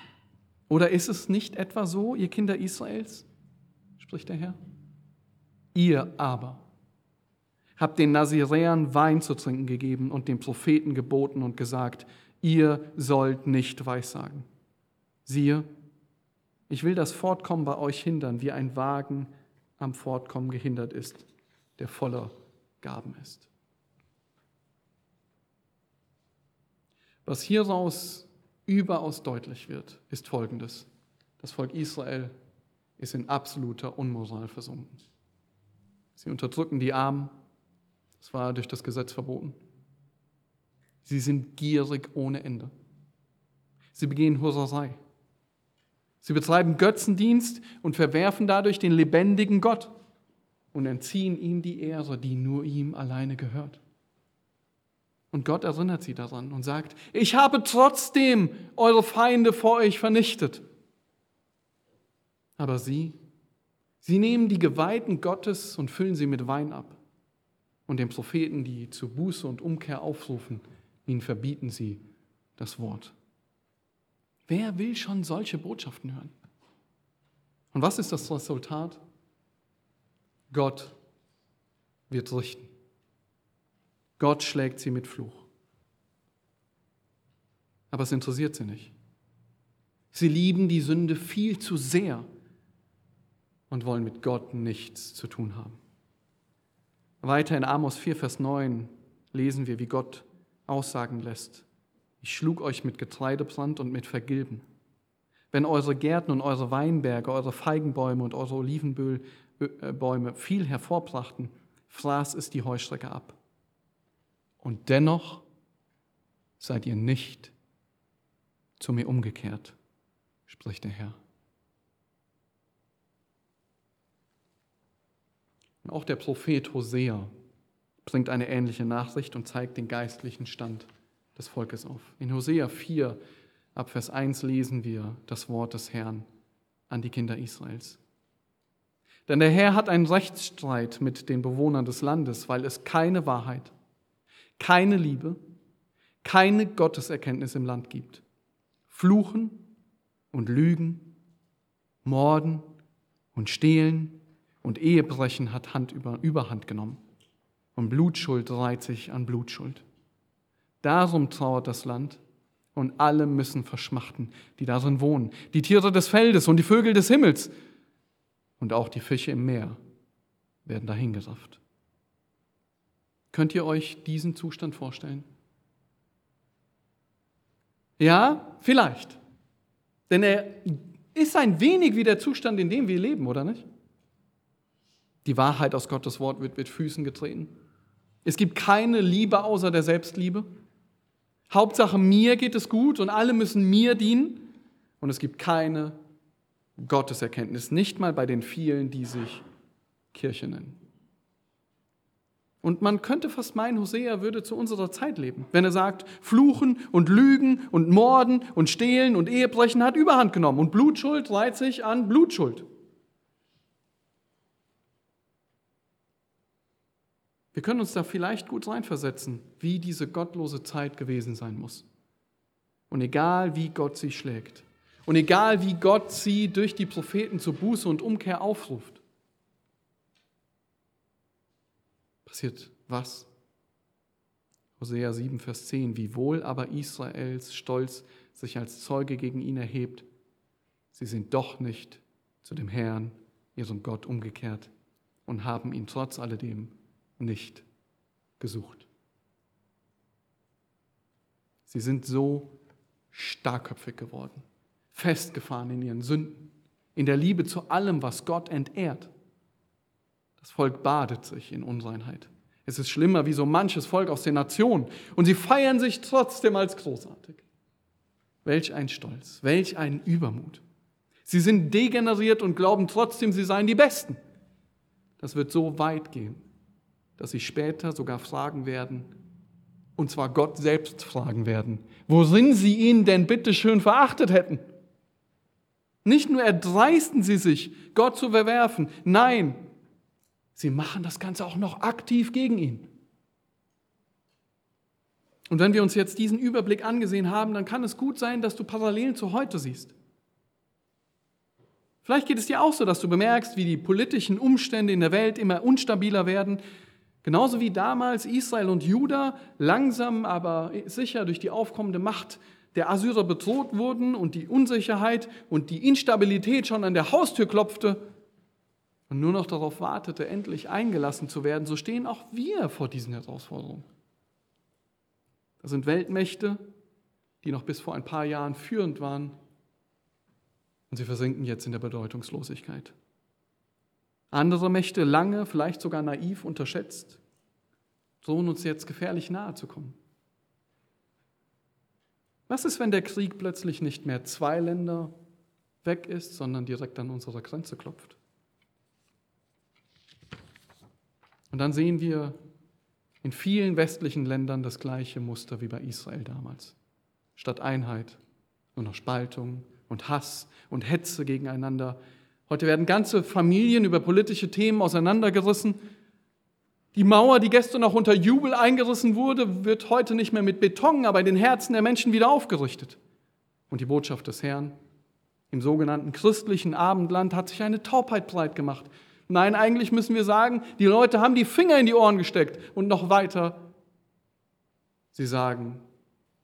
Oder ist es nicht etwa so, ihr Kinder Israels, spricht der Herr? Ihr aber habt den Naziräern Wein zu trinken gegeben und den Propheten geboten und gesagt, ihr sollt nicht weissagen. Siehe, ich will das Fortkommen bei euch hindern, wie ein Wagen am Fortkommen gehindert ist, der voller Gaben ist. Was hieraus überaus deutlich wird, ist Folgendes. Das Volk Israel ist in absoluter Unmoral versunken. Sie unterdrücken die Armen, das war durch das Gesetz verboten. Sie sind gierig ohne Ende. Sie begehen Hurerei. Sie betreiben Götzendienst und verwerfen dadurch den lebendigen Gott und entziehen ihm die Ehre, die nur ihm alleine gehört. Und Gott erinnert sie daran und sagt, ich habe trotzdem eure Feinde vor euch vernichtet. Aber sie, sie nehmen die Geweihten Gottes und füllen sie mit Wein ab. Und den Propheten, die zu Buße und Umkehr aufrufen, ihnen verbieten sie das Wort. Wer will schon solche Botschaften hören? Und was ist das Resultat? Gott wird richten. Gott schlägt sie mit Fluch. Aber es interessiert sie nicht. Sie lieben die Sünde viel zu sehr und wollen mit Gott nichts zu tun haben. Weiter in Amos 4, Vers 9 lesen wir, wie Gott Aussagen lässt. Ich schlug euch mit Getreidebrand und mit Vergilben. Wenn eure Gärten und eure Weinberge, eure Feigenbäume und eure Olivenbäume viel hervorbrachten, fraß es die Heuschrecke ab. Und dennoch seid ihr nicht zu mir umgekehrt, spricht der Herr. Und auch der Prophet Hosea bringt eine ähnliche Nachricht und zeigt den geistlichen Stand des Volkes auf. In Hosea 4, ab Vers 1 lesen wir das Wort des Herrn an die Kinder Israels. Denn der Herr hat einen Rechtsstreit mit den Bewohnern des Landes, weil es keine Wahrheit, keine Liebe, keine Gotteserkenntnis im Land gibt. Fluchen und Lügen, Morden und Stehlen und Ehebrechen hat Hand über, Überhand genommen. Und Blutschuld reiht sich an Blutschuld. Darum trauert das Land und alle müssen verschmachten, die darin wohnen. Die Tiere des Feldes und die Vögel des Himmels und auch die Fische im Meer werden dahingerafft. Könnt ihr euch diesen Zustand vorstellen? Ja, vielleicht. Denn er ist ein wenig wie der Zustand, in dem wir leben, oder nicht? Die Wahrheit aus Gottes Wort wird mit Füßen getreten. Es gibt keine Liebe außer der Selbstliebe. Hauptsache, mir geht es gut und alle müssen mir dienen. Und es gibt keine Gotteserkenntnis, nicht mal bei den vielen, die sich Kirche nennen. Und man könnte fast meinen, Hosea würde zu unserer Zeit leben, wenn er sagt, Fluchen und Lügen und Morden und Stehlen und Ehebrechen hat Überhand genommen und Blutschuld reiht sich an Blutschuld. Wir können uns da vielleicht gut reinversetzen, wie diese gottlose Zeit gewesen sein muss. Und egal wie Gott sie schlägt und egal wie Gott sie durch die Propheten zur Buße und Umkehr aufruft, passiert was? Hosea 7, Vers 10. Wie wohl aber Israels Stolz sich als Zeuge gegen ihn erhebt, sie sind doch nicht zu dem Herrn, ihrem Gott, umgekehrt und haben ihn trotz alledem nicht gesucht. Sie sind so starkköpfig geworden, festgefahren in ihren Sünden, in der Liebe zu allem, was Gott entehrt. Das Volk badet sich in Unreinheit. Es ist schlimmer wie so manches Volk aus den Nationen. Und sie feiern sich trotzdem als großartig. Welch ein Stolz, welch ein Übermut. Sie sind degeneriert und glauben trotzdem, sie seien die Besten. Das wird so weit gehen, dass sie später sogar fragen werden, und zwar Gott selbst fragen werden, worin sie ihn denn bitte schön verachtet hätten. Nicht nur erdreisten sie sich, Gott zu verwerfen, nein, Sie machen das Ganze auch noch aktiv gegen ihn. Und wenn wir uns jetzt diesen Überblick angesehen haben, dann kann es gut sein, dass du Parallelen zu heute siehst. Vielleicht geht es dir auch so, dass du bemerkst, wie die politischen Umstände in der Welt immer unstabiler werden, genauso wie damals Israel und Juda langsam aber sicher durch die aufkommende Macht der Assyrer bedroht wurden und die Unsicherheit und die Instabilität schon an der Haustür klopfte und nur noch darauf wartete, endlich eingelassen zu werden, so stehen auch wir vor diesen Herausforderungen. Das sind Weltmächte, die noch bis vor ein paar Jahren führend waren und sie versinken jetzt in der Bedeutungslosigkeit. Andere Mächte, lange, vielleicht sogar naiv unterschätzt, drohen uns jetzt gefährlich nahe zu kommen. Was ist, wenn der Krieg plötzlich nicht mehr zwei Länder weg ist, sondern direkt an unserer Grenze klopft? Und dann sehen wir in vielen westlichen Ländern das gleiche Muster wie bei Israel damals. Statt Einheit nur noch Spaltung und Hass und Hetze gegeneinander. Heute werden ganze Familien über politische Themen auseinandergerissen. Die Mauer, die gestern noch unter Jubel eingerissen wurde, wird heute nicht mehr mit Beton, aber in den Herzen der Menschen wieder aufgerichtet. Und die Botschaft des Herrn im sogenannten christlichen Abendland hat sich eine Taubheit breit gemacht. Nein, eigentlich müssen wir sagen, die Leute haben die Finger in die Ohren gesteckt und noch weiter. Sie sagen,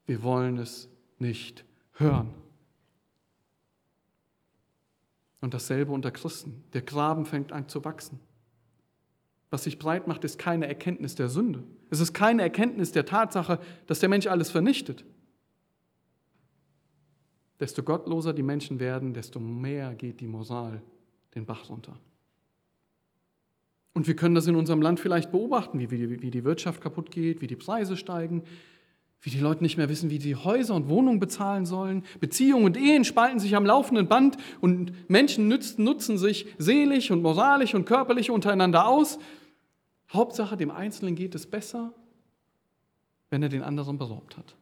wir wollen es nicht hören. Und dasselbe unter Christen. Der Graben fängt an zu wachsen. Was sich breit macht, ist keine Erkenntnis der Sünde. Es ist keine Erkenntnis der Tatsache, dass der Mensch alles vernichtet. Desto gottloser die Menschen werden, desto mehr geht die Moral den Bach runter. Und wir können das in unserem Land vielleicht beobachten, wie, die Wirtschaft kaputt geht, wie die Preise steigen, wie die Leute nicht mehr wissen, wie sie Häuser und Wohnungen bezahlen sollen. Beziehungen und Ehen spalten sich am laufenden Band und Menschen nutzen, nutzen sich seelisch und moralisch und körperlich untereinander aus. Hauptsache, dem Einzelnen geht es besser, wenn er den anderen beraubt hat.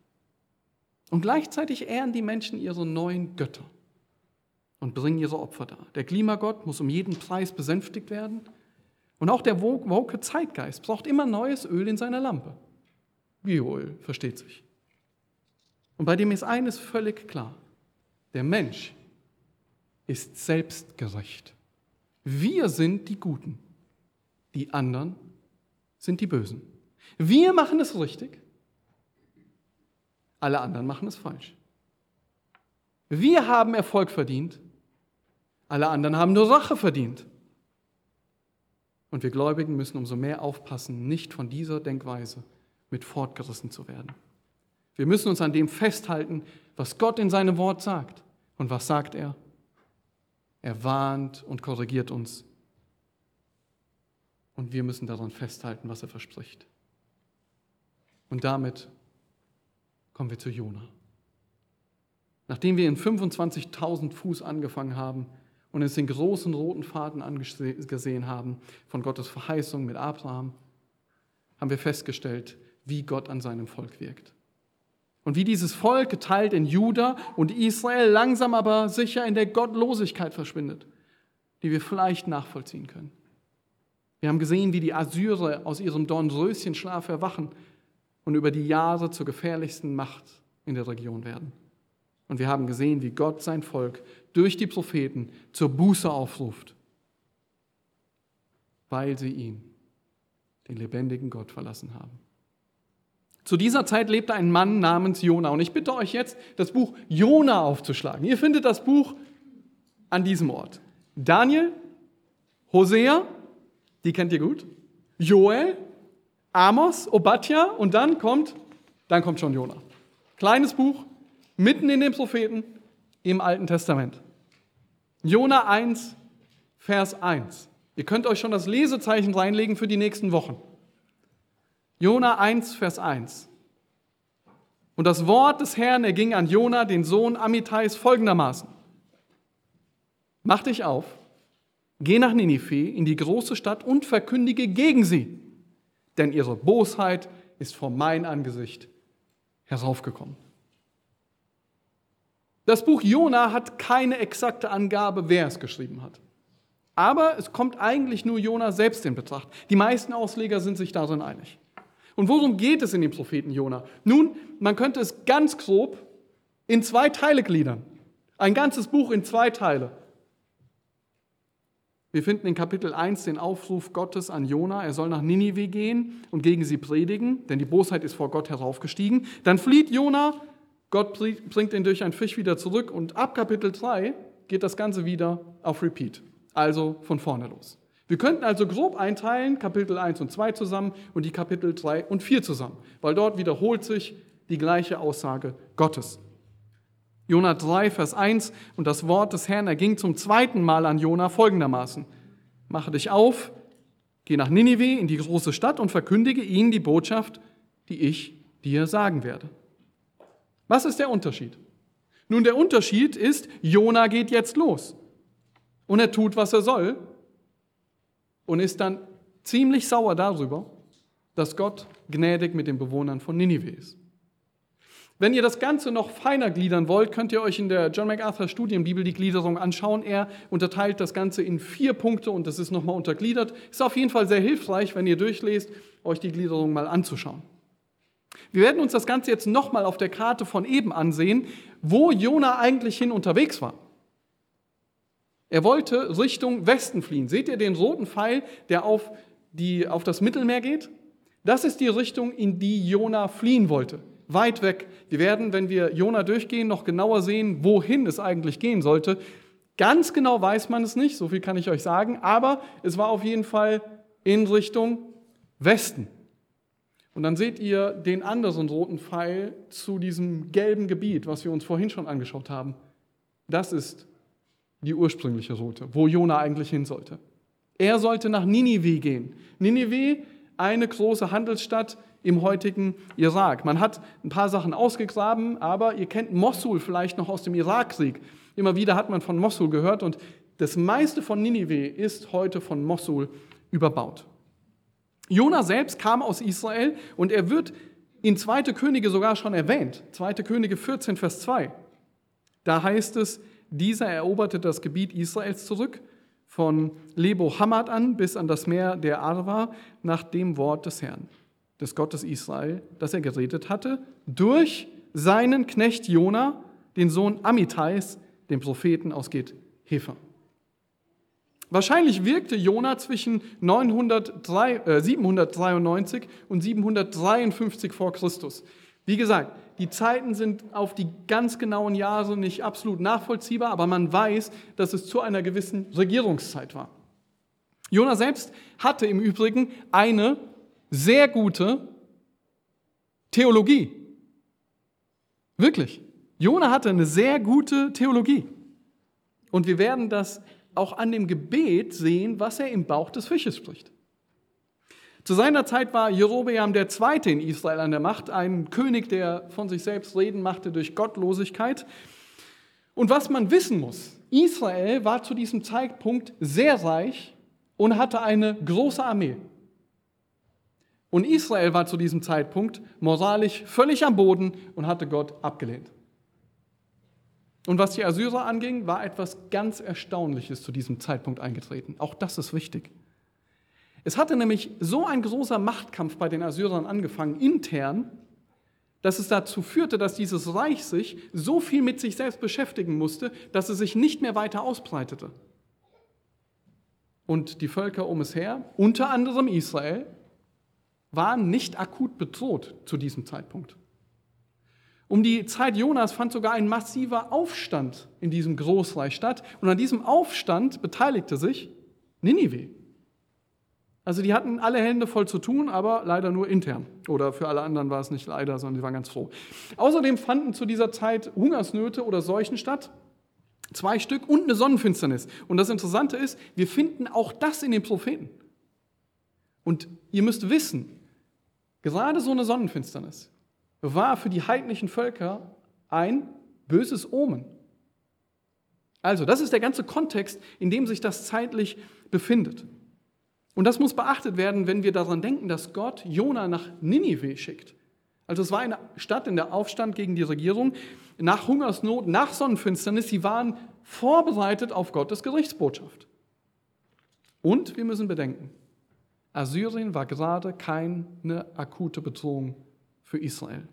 Und gleichzeitig ehren die Menschen ihre neuen Götter und bringen ihre Opfer dar. Der Klimagott muss um jeden Preis besänftigt werden. Und auch der woke Zeitgeist braucht immer neues Öl in seiner Lampe. Bioöl, versteht sich. Und bei dem ist eines völlig klar. Der Mensch ist selbstgerecht. Wir sind die Guten. Die anderen sind die Bösen. Wir machen es richtig. Alle anderen machen es falsch. Wir haben Erfolg verdient. Alle anderen haben nur Rache verdient. Und wir Gläubigen müssen umso mehr aufpassen, nicht von dieser Denkweise mit fortgerissen zu werden. Wir müssen uns an dem festhalten, was Gott in seinem Wort sagt. Und was sagt er? Er warnt und korrigiert uns. Und wir müssen daran festhalten, was er verspricht. Und damit kommen wir zu Jona. Nachdem wir in 25.000 Fuß angefangen haben, und es den großen roten Faden angesehen haben von Gottes Verheißung mit Abraham, haben wir festgestellt, wie Gott an seinem Volk wirkt. Und wie dieses Volk geteilt in Juda und Israel langsam aber sicher in der Gottlosigkeit verschwindet, die wir vielleicht nachvollziehen können. Wir haben gesehen, wie die Assyrer aus ihrem Dornröschenschlaf erwachen und über die Jahre zur gefährlichsten Macht in der Region werden. Und wir haben gesehen, wie Gott sein Volk durch die Propheten zur Buße aufruft, weil sie ihn, den lebendigen Gott, verlassen haben. Zu dieser Zeit lebte ein Mann namens Jona. Und ich bitte euch jetzt, das Buch Jona aufzuschlagen. Ihr findet das Buch an diesem Ort. Daniel, Hosea, die kennt ihr gut, Joel, Amos, Obadja und dann kommt, dann kommt schon Jona. Kleines Buch, mitten in den Propheten im Alten Testament. Jona 1, Vers 1. Ihr könnt euch schon das Lesezeichen reinlegen für die nächsten Wochen. Jona 1, Vers 1. Und das Wort des Herrn erging an Jona, den Sohn Amitais, folgendermaßen. Mach dich auf, geh nach Ninive, in die große Stadt und verkündige gegen sie, denn ihre Bosheit ist vor mein Angesicht heraufgekommen. Das Buch Jona hat keine exakte Angabe, wer es geschrieben hat. Aber es kommt eigentlich nur Jona selbst in Betracht. Die meisten Ausleger sind sich darin einig. Und worum geht es in dem Propheten Jona? Nun, man könnte es ganz grob in zwei Teile gliedern. Ein ganzes Buch in zwei Teile. Wir finden in Kapitel 1 den Aufruf Gottes an Jona, er soll nach Ninive gehen und gegen sie predigen, denn die Bosheit ist vor Gott heraufgestiegen. Dann flieht Jona, Gott bringt ihn durch einen Fisch wieder zurück und ab Kapitel 3 geht das Ganze wieder auf Repeat, also von vorne los. Wir könnten also grob einteilen, Kapitel 1 und 2 zusammen und die Kapitel 3 und 4 zusammen, weil dort wiederholt sich die gleiche Aussage Gottes. Jona 3, Vers 1, und das Wort des Herrn erging zum zweiten Mal an Jona folgendermaßen. Mache dich auf, geh nach Ninive in die große Stadt und verkündige ihnen die Botschaft, die ich dir sagen werde. Was ist der Unterschied? Nun, der Unterschied ist, Jona geht jetzt los und er tut, was er soll und ist dann ziemlich sauer darüber, dass Gott gnädig mit den Bewohnern von Ninive ist. Wenn ihr das Ganze noch feiner gliedern wollt, könnt ihr euch in der John MacArthur Studienbibel die Gliederung anschauen. Er unterteilt das Ganze in vier Punkte und das ist nochmal untergliedert. Ist auf jeden Fall sehr hilfreich, wenn ihr durchlest, euch die Gliederung mal anzuschauen. Wir werden uns das Ganze jetzt nochmal auf der Karte von eben ansehen, wo Jona eigentlich hin unterwegs war. Er wollte Richtung Westen fliehen. Seht ihr den roten Pfeil, der auf, die, auf das Mittelmeer geht? Das ist die Richtung, in die Jona fliehen wollte weit weg. Wir werden, wenn wir Jona durchgehen, noch genauer sehen, wohin es eigentlich gehen sollte. Ganz genau weiß man es nicht, so viel kann ich euch sagen, aber es war auf jeden Fall in Richtung Westen. Und dann seht ihr den anderen roten Pfeil zu diesem gelben Gebiet, was wir uns vorhin schon angeschaut haben. Das ist die ursprüngliche Route, wo Jona eigentlich hin sollte. Er sollte nach Ninive gehen. Ninive, eine große Handelsstadt, im heutigen Irak. Man hat ein paar Sachen ausgegraben, aber ihr kennt Mosul vielleicht noch aus dem Irakkrieg. Immer wieder hat man von Mosul gehört und das meiste von Ninive ist heute von Mosul überbaut. Jona selbst kam aus Israel und er wird in 2. Könige sogar schon erwähnt. 2. Könige 14, Vers 2. Da heißt es, dieser eroberte das Gebiet Israels zurück, von Lebo Hamad an bis an das Meer der Arva, nach dem Wort des Herrn des Gottes Israel, das er geredet hatte, durch seinen Knecht Jona, den Sohn Amitais, den Propheten aus Get Hefer. Wahrscheinlich wirkte Jona zwischen 903, äh, 793 und 753 vor Christus. Wie gesagt, die Zeiten sind auf die ganz genauen Jahre nicht absolut nachvollziehbar, aber man weiß, dass es zu einer gewissen Regierungszeit war. Jona selbst hatte im Übrigen eine sehr gute Theologie. Wirklich. Jona hatte eine sehr gute Theologie. Und wir werden das auch an dem Gebet sehen, was er im Bauch des Fisches spricht. Zu seiner Zeit war Jerobeam Zweite in Israel an der Macht, ein König, der von sich selbst reden machte durch Gottlosigkeit. Und was man wissen muss, Israel war zu diesem Zeitpunkt sehr reich und hatte eine große Armee. Und Israel war zu diesem Zeitpunkt moralisch völlig am Boden und hatte Gott abgelehnt. Und was die Assyrer anging, war etwas ganz Erstaunliches zu diesem Zeitpunkt eingetreten. Auch das ist wichtig. Es hatte nämlich so ein großer Machtkampf bei den Assyrern angefangen, intern, dass es dazu führte, dass dieses Reich sich so viel mit sich selbst beschäftigen musste, dass es sich nicht mehr weiter ausbreitete. Und die Völker um es her, unter anderem Israel, waren nicht akut bedroht zu diesem Zeitpunkt. Um die Zeit Jonas fand sogar ein massiver Aufstand in diesem Großreich statt. Und an diesem Aufstand beteiligte sich Ninive. Also die hatten alle Hände voll zu tun, aber leider nur intern. Oder für alle anderen war es nicht leider, sondern sie waren ganz froh. Außerdem fanden zu dieser Zeit Hungersnöte oder Seuchen statt. Zwei Stück und eine Sonnenfinsternis. Und das Interessante ist, wir finden auch das in den Propheten. Und ihr müsst wissen, gerade so eine Sonnenfinsternis war für die heidnischen Völker ein böses Omen. Also, das ist der ganze Kontext, in dem sich das zeitlich befindet. Und das muss beachtet werden, wenn wir daran denken, dass Gott Jona nach Ninive schickt. Also es war eine Stadt in der Aufstand gegen die Regierung, nach Hungersnot, nach Sonnenfinsternis. Sie waren vorbereitet auf Gottes Gerichtsbotschaft. Und wir müssen bedenken, Assyrien war gerade keine akute Bedrohung für Israel.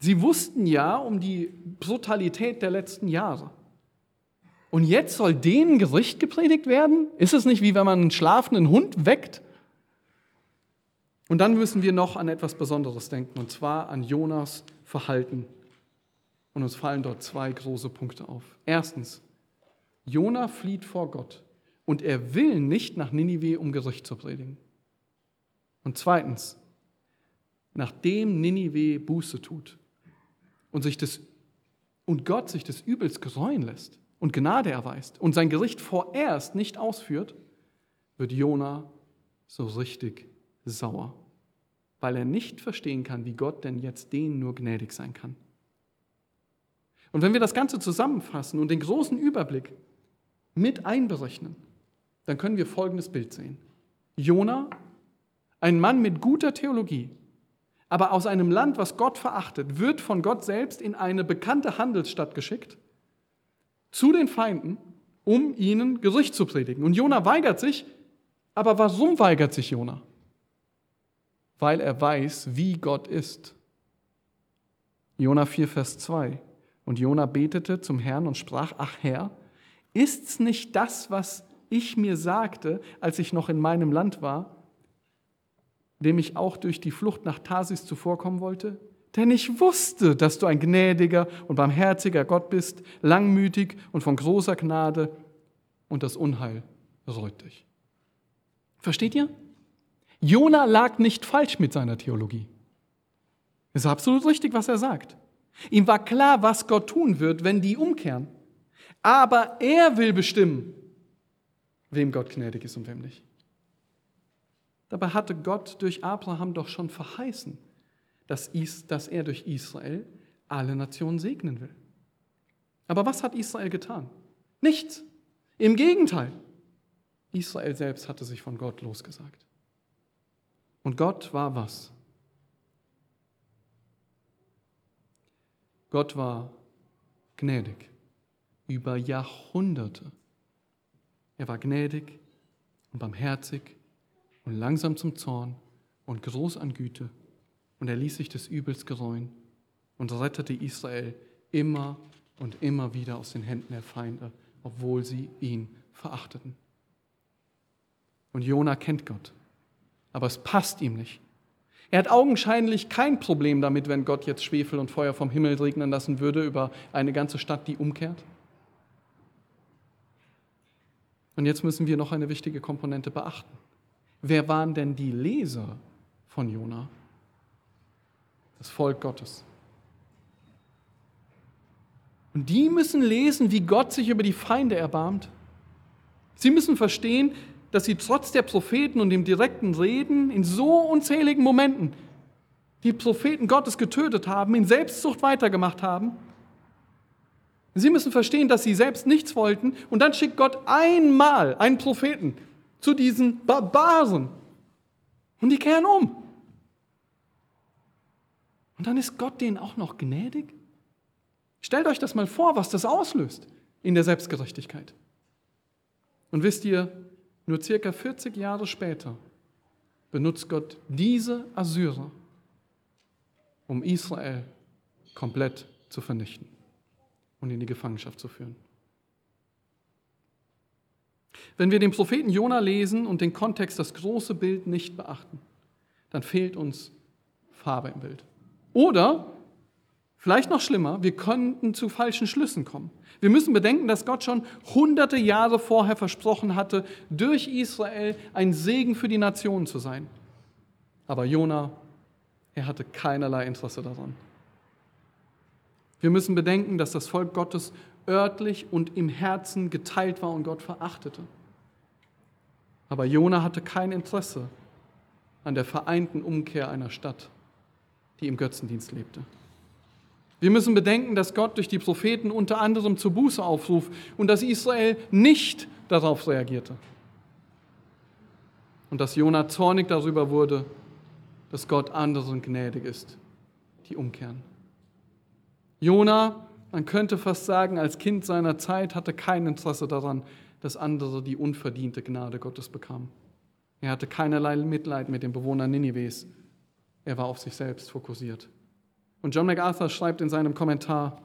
Sie wussten ja um die Brutalität der letzten Jahre. Und jetzt soll denen Gericht gepredigt werden? Ist es nicht wie wenn man einen schlafenden Hund weckt? Und dann müssen wir noch an etwas Besonderes denken, und zwar an Jonas Verhalten. Und uns fallen dort zwei große Punkte auf. Erstens, Jona flieht vor Gott und er will nicht nach Ninive, um Gericht zu predigen. Und zweitens, nachdem Ninive Buße tut und, sich des, und Gott sich des Übels gereuen lässt und Gnade erweist und sein Gericht vorerst nicht ausführt, wird Jona so richtig sauer, weil er nicht verstehen kann, wie Gott denn jetzt denen nur gnädig sein kann. Und wenn wir das Ganze zusammenfassen und den großen Überblick mit einberechnen, dann können wir folgendes Bild sehen. Jona, ein Mann mit guter Theologie, aber aus einem Land, was Gott verachtet, wird von Gott selbst in eine bekannte Handelsstadt geschickt, zu den Feinden, um ihnen Gericht zu predigen. Und Jona weigert sich, aber warum weigert sich Jona? Weil er weiß, wie Gott ist. Jona 4, Vers 2. Und Jona betete zum Herrn und sprach: Ach Herr, ist's nicht das, was ich mir sagte, als ich noch in meinem Land war? dem ich auch durch die Flucht nach Tarsis zuvorkommen wollte? Denn ich wusste, dass du ein gnädiger und barmherziger Gott bist, langmütig und von großer Gnade und das Unheil reut dich. Versteht ihr? Jona lag nicht falsch mit seiner Theologie. Es ist absolut richtig, was er sagt. Ihm war klar, was Gott tun wird, wenn die umkehren. Aber er will bestimmen, wem Gott gnädig ist und wem nicht. Dabei hatte Gott durch Abraham doch schon verheißen, dass, er durch Israel alle Nationen segnen will. Aber was hat Israel getan? Nichts. Im Gegenteil. Israel selbst hatte sich von Gott losgesagt. Und Gott war was? Gott war gnädig über Jahrhunderte. Er war gnädig und barmherzig und langsam zum Zorn und groß an Güte. Und er ließ sich des Übels gereuen und rettete Israel immer und immer wieder aus den Händen der Feinde, obwohl sie ihn verachteten. Und Jona kennt Gott, aber es passt ihm nicht. Er hat augenscheinlich kein Problem damit, wenn Gott jetzt Schwefel und Feuer vom Himmel regnen lassen würde über eine ganze Stadt, die umkehrt. Und jetzt müssen wir noch eine wichtige Komponente beachten. Wer waren denn die Leser von Jona? Das Volk Gottes. Und die müssen lesen, wie Gott sich über die Feinde erbarmt. Sie müssen verstehen, dass sie trotz der Propheten und dem direkten Reden in so unzähligen Momenten die Propheten Gottes getötet haben, in Selbstsucht weitergemacht haben. Sie müssen verstehen, dass sie selbst nichts wollten und dann schickt Gott einmal einen Propheten, zu diesen Barbaren. Und die kehren um. Und dann ist Gott denen auch noch gnädig? Stellt euch das mal vor, was das auslöst in der Selbstgerechtigkeit. Und wisst ihr, nur circa 40 Jahre später benutzt Gott diese Assyrer, um Israel komplett zu vernichten und in die Gefangenschaft zu führen. Wenn wir den Propheten Jona lesen und den Kontext, das große Bild nicht beachten, dann fehlt uns Farbe im Bild. Oder, vielleicht noch schlimmer, wir könnten zu falschen Schlüssen kommen. Wir müssen bedenken, dass Gott schon hunderte Jahre vorher versprochen hatte, durch Israel ein Segen für die Nationen zu sein. Aber Jona, er hatte keinerlei Interesse daran. Wir müssen bedenken, dass das Volk Gottes örtlich und im Herzen geteilt war und Gott verachtete. Aber Jona hatte kein Interesse an der vereinten Umkehr einer Stadt, die im Götzendienst lebte. Wir müssen bedenken, dass Gott durch die Propheten unter anderem zur Buße aufruft und dass Israel nicht darauf reagierte. Und dass Jona zornig darüber wurde, dass Gott anderen gnädig ist, die umkehren. Jona, man könnte fast sagen, als Kind seiner Zeit hatte kein Interesse daran, dass andere die unverdiente Gnade Gottes bekamen. Er hatte keinerlei Mitleid mit den Bewohnern Ninives. Er war auf sich selbst fokussiert. Und John MacArthur schreibt in seinem Kommentar,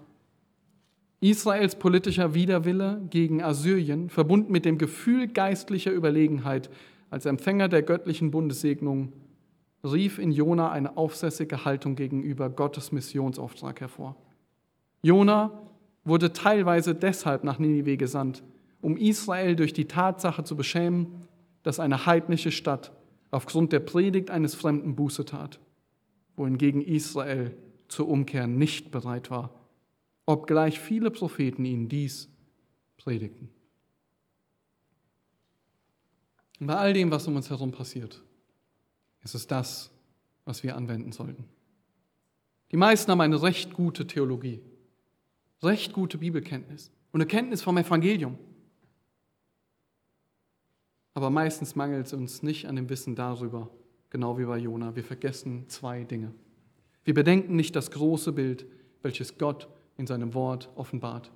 Israels politischer Widerwille gegen Assyrien, verbunden mit dem Gefühl geistlicher Überlegenheit als Empfänger der göttlichen Bundessegnung, rief in Jona eine aufsässige Haltung gegenüber Gottes Missionsauftrag hervor. Jona wurde teilweise deshalb nach Ninive gesandt, um Israel durch die Tatsache zu beschämen, dass eine heidnische Stadt aufgrund der Predigt eines Fremden Buße tat, wohingegen Israel zur Umkehr nicht bereit war, obgleich viele Propheten ihnen dies predigten. Und bei all dem, was um uns herum passiert, ist es das, was wir anwenden sollten. Die meisten haben eine recht gute Theologie, recht gute Bibelkenntnis und eine Kenntnis vom Evangelium. Aber meistens mangelt es uns nicht an dem Wissen darüber, genau wie bei Jona. Wir vergessen zwei Dinge. Wir bedenken nicht das große Bild, welches Gott in seinem Wort offenbart.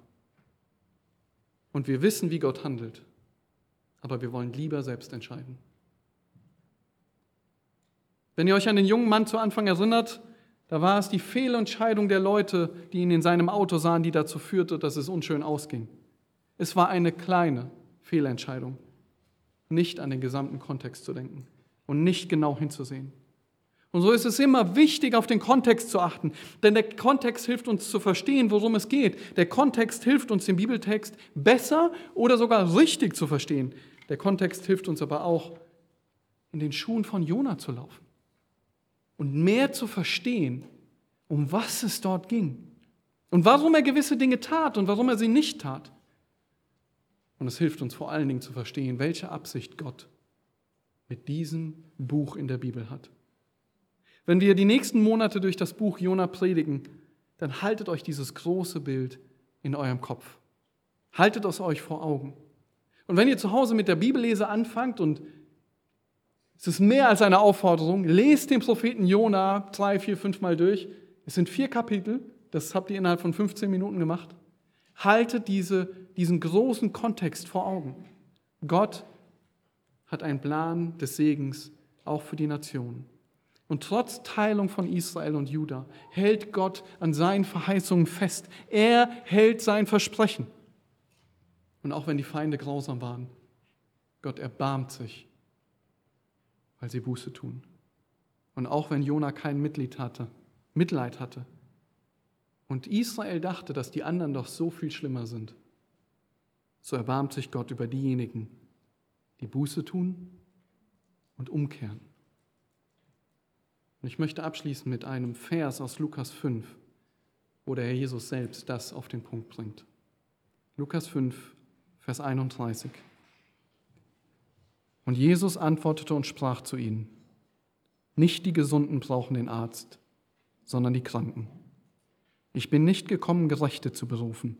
Und wir wissen, wie Gott handelt, aber wir wollen lieber selbst entscheiden. Wenn ihr euch an den jungen Mann zu Anfang erinnert, da war es die Fehlentscheidung der Leute, die ihn in seinem Auto sahen, die dazu führte, dass es unschön ausging. Es war eine kleine Fehlentscheidung, nicht an den gesamten Kontext zu denken und nicht genau hinzusehen. Und so ist es immer wichtig, auf den Kontext zu achten, denn der Kontext hilft uns zu verstehen, worum es geht. Der Kontext hilft uns, den Bibeltext besser oder sogar richtig zu verstehen. Der Kontext hilft uns aber auch, in den Schuhen von Jona zu laufen und mehr zu verstehen, um was es dort ging und warum er gewisse Dinge tat und warum er sie nicht tat. Und es hilft uns vor allen Dingen zu verstehen, welche Absicht Gott mit diesem Buch in der Bibel hat. Wenn wir die nächsten Monate durch das Buch Jona predigen, dann haltet euch dieses große Bild in eurem Kopf. Haltet es euch vor Augen. Und wenn ihr zu Hause mit der Bibellese anfangt und es ist mehr als eine Aufforderung. Lest den Propheten Jona drei, vier, fünf Mal durch. Es sind vier Kapitel. Das habt ihr innerhalb von 15 Minuten gemacht. Haltet diese, diesen großen Kontext vor Augen. Gott hat einen Plan des Segens auch für die Nationen. Und trotz Teilung von Israel und Juda hält Gott an seinen Verheißungen fest. Er hält sein Versprechen. Und auch wenn die Feinde grausam waren, Gott erbarmt sich weil sie Buße tun. Und auch wenn Jona kein Mitleid hatte, Mitleid hatte und Israel dachte, dass die anderen doch so viel schlimmer sind, so erbarmt sich Gott über diejenigen, die Buße tun und umkehren. Und ich möchte abschließen mit einem Vers aus Lukas 5, wo der Herr Jesus selbst das auf den Punkt bringt. Lukas 5, Vers 31. Und Jesus antwortete und sprach zu ihnen, nicht die Gesunden brauchen den Arzt, sondern die Kranken. Ich bin nicht gekommen, Gerechte zu berufen,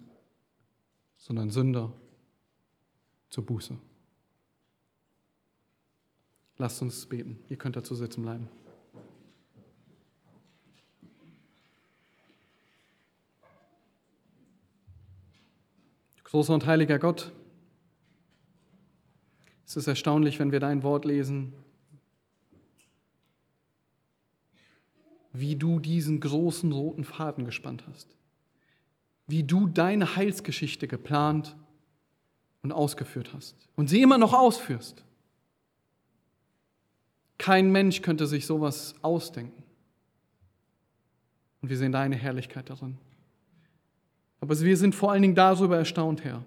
sondern Sünder zur Buße. Lasst uns beten. Ihr könnt dazu sitzen bleiben. Großer und heiliger Gott, es ist erstaunlich, wenn wir dein Wort lesen, wie du diesen großen roten Faden gespannt hast, wie du deine Heilsgeschichte geplant und ausgeführt hast und sie immer noch ausführst. Kein Mensch könnte sich sowas ausdenken. Und wir sehen deine Herrlichkeit darin. Aber wir sind vor allen Dingen darüber erstaunt, Herr,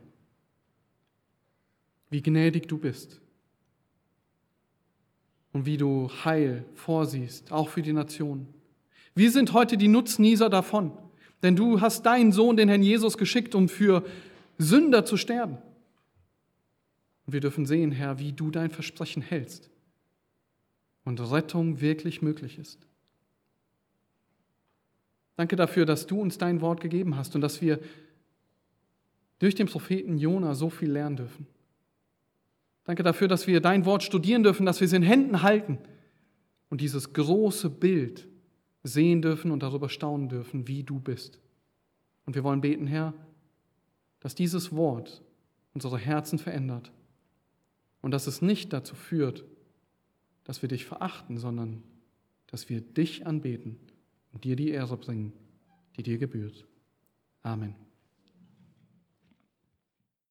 wie gnädig du bist und wie du Heil vorsiehst, auch für die Nationen. Wir sind heute die Nutznießer davon, denn du hast deinen Sohn, den Herrn Jesus, geschickt, um für Sünder zu sterben. Und wir dürfen sehen, Herr, wie du dein Versprechen hältst und Rettung wirklich möglich ist. Danke dafür, dass du uns dein Wort gegeben hast und dass wir durch den Propheten Jona so viel lernen dürfen. Danke dafür, dass wir dein Wort studieren dürfen, dass wir es in Händen halten und dieses große Bild sehen dürfen und darüber staunen dürfen, wie du bist. Und wir wollen beten, Herr, dass dieses Wort unsere Herzen verändert und dass es nicht dazu führt, dass wir dich verachten, sondern dass wir dich anbeten und dir die Ehre bringen, die dir gebührt. Amen.